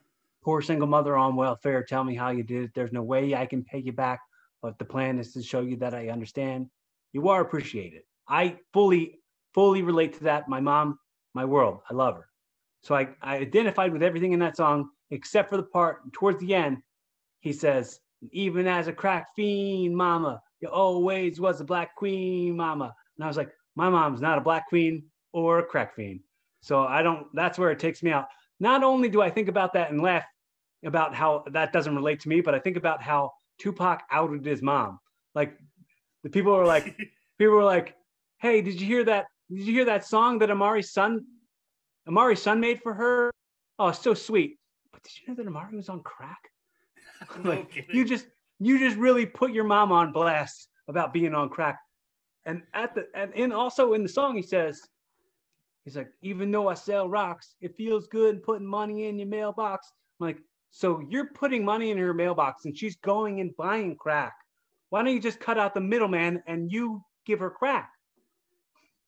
poor single mother on welfare. Tell me how you did it. There's no way I can pay you back, but the plan is to show you that I understand. You are appreciated. I fully fully relate to that. My mom, my world. I love her. So I I identified with everything in that song except for the part towards the end. He says, "Even as a crack fiend, mama, you always was a black queen, mama." And I was like, "My mom's not a black queen or a crack fiend." So I don't. That's where it takes me out. Not only do I think about that and laugh about how that doesn't relate to me, but I think about how Tupac outed his mom. Like the people were like, people were like, "Hey, did you hear that? Did you hear that song that Amari's son, Amari's son made for her? Oh, it's so sweet. But did you know that Amari was on crack? Like you just you just really put your mom on blast about being on crack. And at the and, and also in the song he says, he's like, even though I sell rocks, it feels good putting money in your mailbox. I'm like, so you're putting money in her mailbox and she's going and buying crack. Why don't you just cut out the middleman and you give her crack?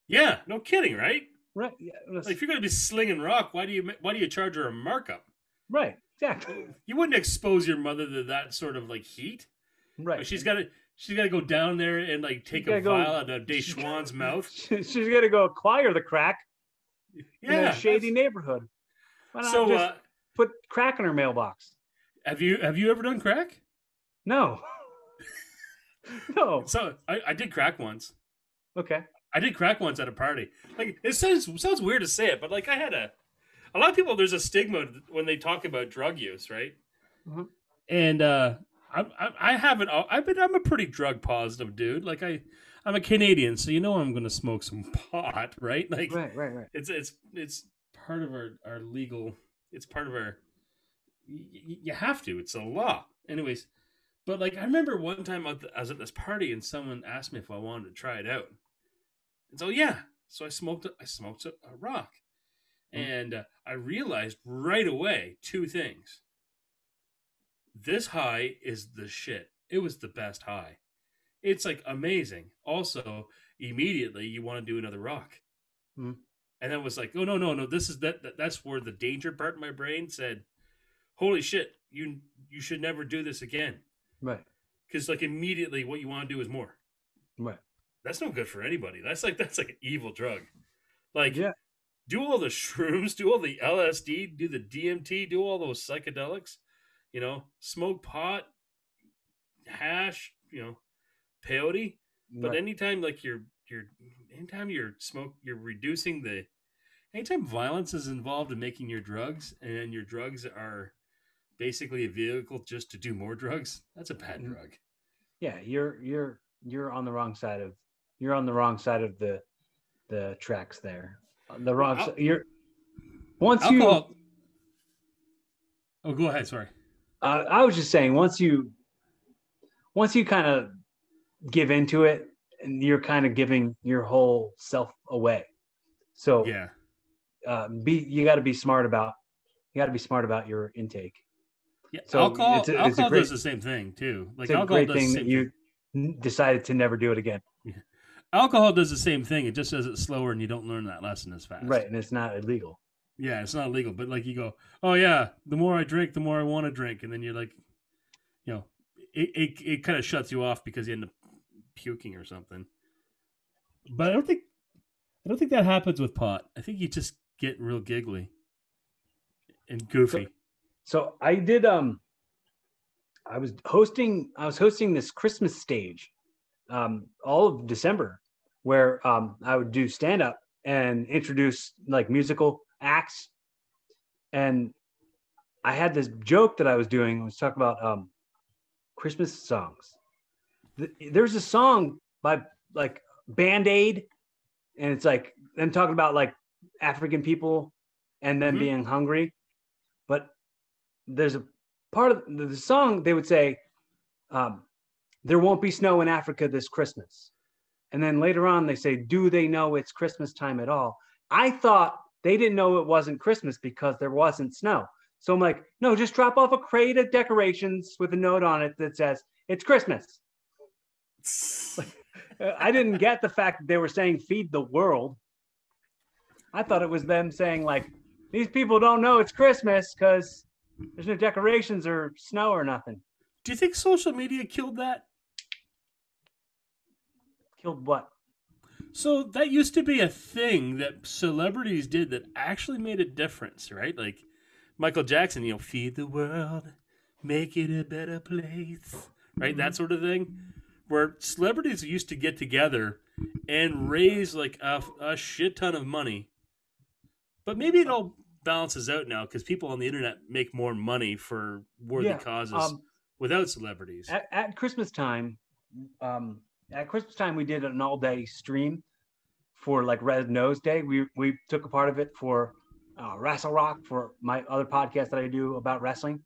yeah, no kidding, right? Right. Yeah, Like if you're gonna be slinging rock, why do you why do you charge her a markup? right. Exactly. You wouldn't expose your mother to that sort of like heat. Right. Like, she's got to she's got to go down there and like take a go- vial out of Deschwan's mouth. She- she's gonna go acquire the crack in Yeah, a shady neighborhood. So, just uh, put crack in her mailbox? have you have you ever done crack? No. no. So I, I did crack once. Okay. I did crack once at a party. Like it sounds sounds weird to say it, but like I had a a lot of people. There's a stigma when they talk about drug use, right? Mhm. And uh, I, I I haven't. I've been. I'm a pretty drug positive dude. Like I I'm a Canadian, so you know I'm going to smoke some pot, right? Like Right. Right. Right. it's it's it's part of our our legal. It's part of our. y- You have to. It's a law. Anyways, but like I remember one time I was- I was at this party and someone asked me if I wanted to try it out. And so yeah, so I smoked. a- I smoked a, a rock, Mm. and uh, I realized right away two things. This high is the shit. It was the best high. It's like amazing. Also, immediately you want to do another rock. Mm. And then was like, oh no, no, no, this is that, that that's where the danger part of my brain said, Holy shit, you you should never do this again. Right. Because like immediately what you want to do is more. Right. That's no good for anybody. That's like that's like an evil drug. Like Yeah. do all the shrooms, do all the LSD, do the DMT, do all those psychedelics, you know, smoke pot, hash, you know, peyote. But right. anytime like you're you're anytime you're smoke you're reducing the anytime violence is involved in making your drugs and your drugs are basically a vehicle just to do more drugs, that's a bad Mhm. drug. yeah, you're you're you're on the wrong side of you're on the wrong side of the the tracks there. On The wrong. Al- si- you're once you. Oh, go ahead. Sorry. Uh, I was just saying once you once you kind of give into it, and you're kind of giving your whole self away. So Yeah. uh, be you got to be smart about you got to be smart about your intake. Yeah, So alcohol it's a- it's a alcohol great- does the same thing too. Like It's a alcohol great does the thing same that you n- decided to never do it again. Alcohol does the same thing. It just does it slower, and you don't learn that lesson as fast. Right, and it's not illegal. Yeah, it's not legal, but like you go, oh yeah, the more I drink, the more I want to drink, and then you're like, you know, it it, it kind of shuts you off because you end up puking or something. But I don't think I don't think that happens with pot. I think you just get real giggly and goofy. So I did um I was hosting I was hosting this Christmas stage um all of December where um I would do stand up and introduce like musical acts and I had this joke that I was doing I was talking about um Christmas songs. Th- There's a song by like Band-Aid and it's like them talking about like African people and them Mhm. being hungry. But there's a part of the, the song they would say um, there won't be snow in africa this christmas. And then later on they say do they know it's christmas time at all? I thought they didn't know it wasn't christmas because there wasn't snow. So i'm like no just drop off a crate of decorations with a note on it that says it's christmas I didn't get the fact that they were saying feed the world i thought it was them saying like these people don't know it's christmas because there's no decorations or snow or nothing Do you think social media killed that? killed what So that used to be a thing that celebrities did that actually made a difference, right? Like Michael Jackson, you know, feed the world, make it a better place, right? That mm-hmm. sort of thing. Where celebrities used to get together and raise like a, a shit ton of money. But maybe it all balances out now because people on the internet make more money for worthy Yeah, causes um, without celebrities. at, at christmas time um at christmas time we did an all day stream for like red nose day we we took a part of it for uh rassle rock for my other podcast that i do about wrestling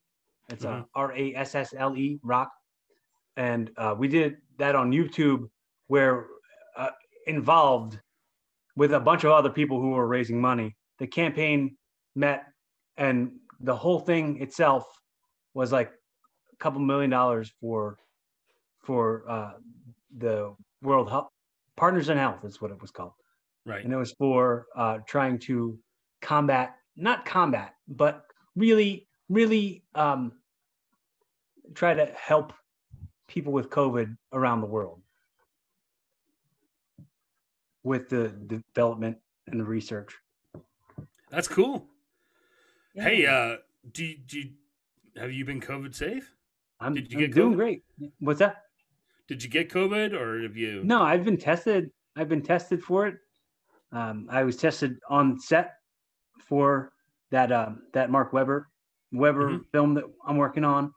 it's uh, Mhm. r-a-s-s-l-e rock and uh we did that on youtube where uh, involved with a bunch of other people who were raising money the campaign met and the whole thing itself was like a couple million dollars for for uh, the World Health Partners in Health is what it was called, right. and it was for uh, trying to combat not combat but really really um, try to help people with COVID around the world with the development and the research. That's cool. Hey, uh, do you, do you, have you been COVID safe? I'm, did you I'm get doing COVID? great. What's that? Did you get COVID or have you? No, I've been tested. I've been tested for it. Um, I was tested on set for that um, that Mark Webber Webber Mhm. film that I'm working on,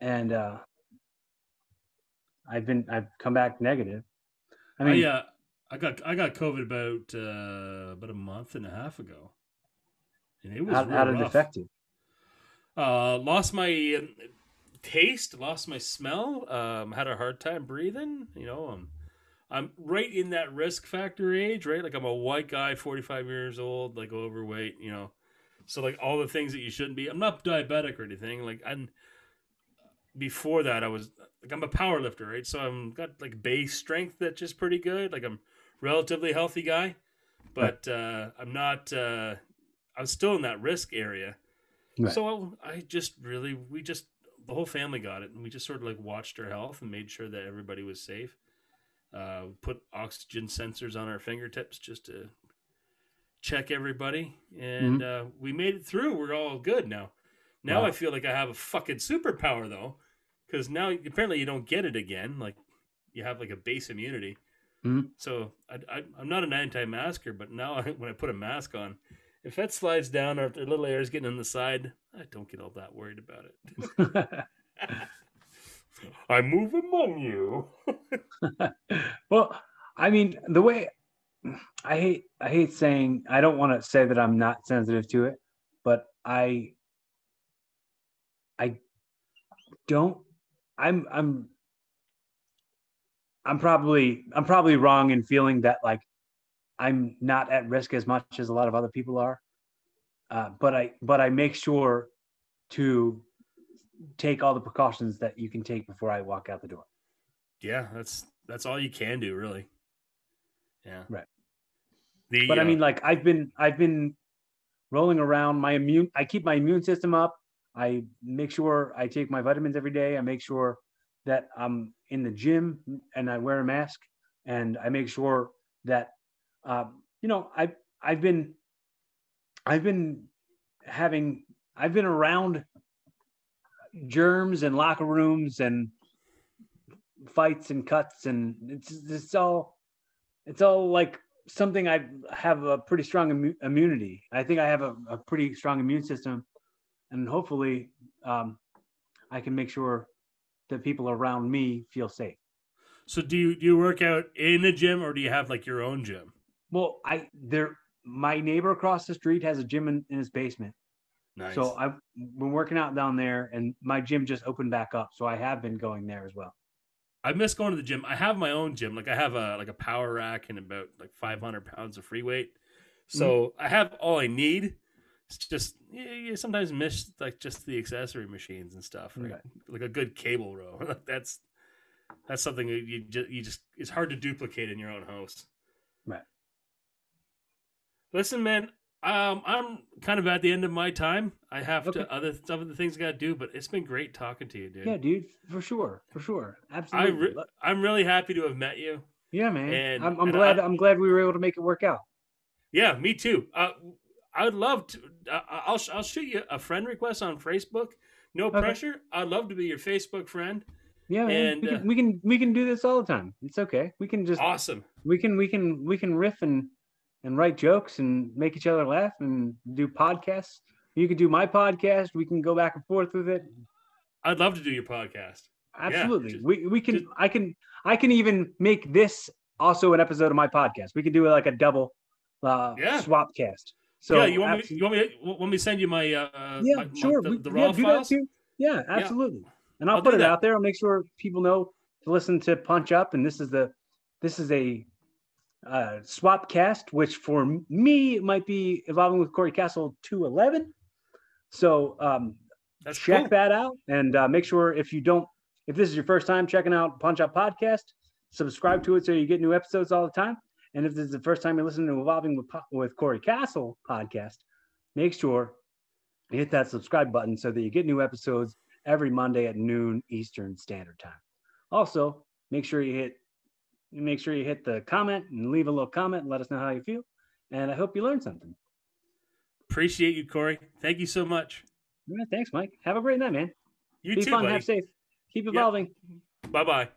and uh, I've been I've come back negative. I I mean, uh, I got I got COVID about uh, about a month and a half ago, and it was how, how did it affect you? Uh, lost my um, taste, lost my smell. Um, had a hard time breathing. You know, I'm I'm right in that risk factor age, right? Like I'm a white guy, 45 years old, like overweight. You know, so like all the things that you shouldn't be. I'm not diabetic or anything. Like I'm. Before that, I was like I'm a power lifter, right? So I'm got like base strength that's just pretty good. Like I'm relatively healthy guy, but uh, I'm not. Uh, I'm still in that risk area. Right. So I just really, we just the whole family got it, and we just sort of like watched our health and made sure that everybody was safe. Uh, put oxygen sensors on our fingertips just to check everybody, and uh, we made it through. We're all good now. Now Wow. I feel like I have a fucking superpower though, because now apparently you don't get it again. Like you have like a base immunity. Mhm. So I, I, I'm not an anti-masker, but now I, when I put a mask on, if that slides down or if the little air is getting on the side, I don't get all that worried about it. I move among you. well, I mean, the way I hate I hate saying I don't want to say that I'm not sensitive to it, but I I don't I'm I'm I'm probably I'm probably wrong in feeling that like I'm not at risk as much as a lot of other people are. Uh, but I but I make sure to take all the precautions that you can take before I walk out the door. Yeah, that's that's all you can do, really. Yeah. Right. The, But I uh, mean, like I've been I've been rolling around my immune. I keep my immune system up. I make sure I take my vitamins every day. I make sure that I'm in the gym and I wear a mask. And I make sure that um, you know I I've been I've been having I've been around germs and locker rooms and fights and cuts and it's it's all it's all like something I have a pretty strong immu- immunity. I think I have a, a pretty strong immune system, and hopefully, um, I can make sure that people around me feel safe. so do you do you work out in a gym or do you have like your own gym? Well, I there my neighbor across the street has a gym in, in his basement, Nice. so I've been working out down there, and my gym just opened back up, so I have been going there as well. I miss going to the gym. I have my own gym. Like I have a like a power rack and about like 500 pounds of free weight. So Mm-hmm. I have all I need. It's just you, you sometimes miss like just the accessory machines and stuff, right? Right. Like a good cable row. Like that's that's something that you just you just it's hard to duplicate in your own house. Right. Listen, man. Um, I'm kind of at the end of my time. I have Okay. to other some of the things I got to do, but it's been great talking to you, dude. Yeah, dude, for sure, for sure, I absolutely. re- I'm really happy to have met you. yeah, man. and- I'm, I'm and glad. I- I'm glad we were able to make it work out. Yeah, me too. Uh, I would love to. Uh, I'll I'll shoot you a friend request on Facebook. No Okay. pressure. I'd love to be your Facebook friend. Yeah. And, we, uh, can, we can we can do this all the time. It's okay. We can just Awesome. we can we can we can riff and and write jokes and make each other laugh and do podcasts. You could do my podcast. We can go back and forth with it. I'd love to do your podcast. Absolutely. just- we we can just- I can I can even make this also an episode of my podcast. We can do like a double uh Yeah. swap cast. So yeah, you want me? You want me? To, Want me to send you my? Uh, yeah, my- my- sure. the, we- the yeah, raw do files. Yeah, absolutely. And I'll, I'll put it that. out there. I'll make sure people know to listen to Punch Up. And this is the this is a uh, swap cast, which for me might be evolving with Corey Castle 211. So um, That's check cool. that out and uh, make sure if you don't, if this is your first time checking out Punch Up Podcast, subscribe to it so you get new episodes all the time. And if this is the first time you're listening to Evolving with, with Corey Castle podcast, make sure you hit that subscribe button so that you get new episodes every Monday at noon Eastern Standard Time. Also, make sure you hit make sure you hit the comment and leave a little comment and let us know how you feel. And I hope you learned something. Appreciate you, Corey. Thank you so much. Yeah, thanks, Mike. Have a great night, man. You Be too, fun, buddy. have safe. Keep evolving. Bye bye.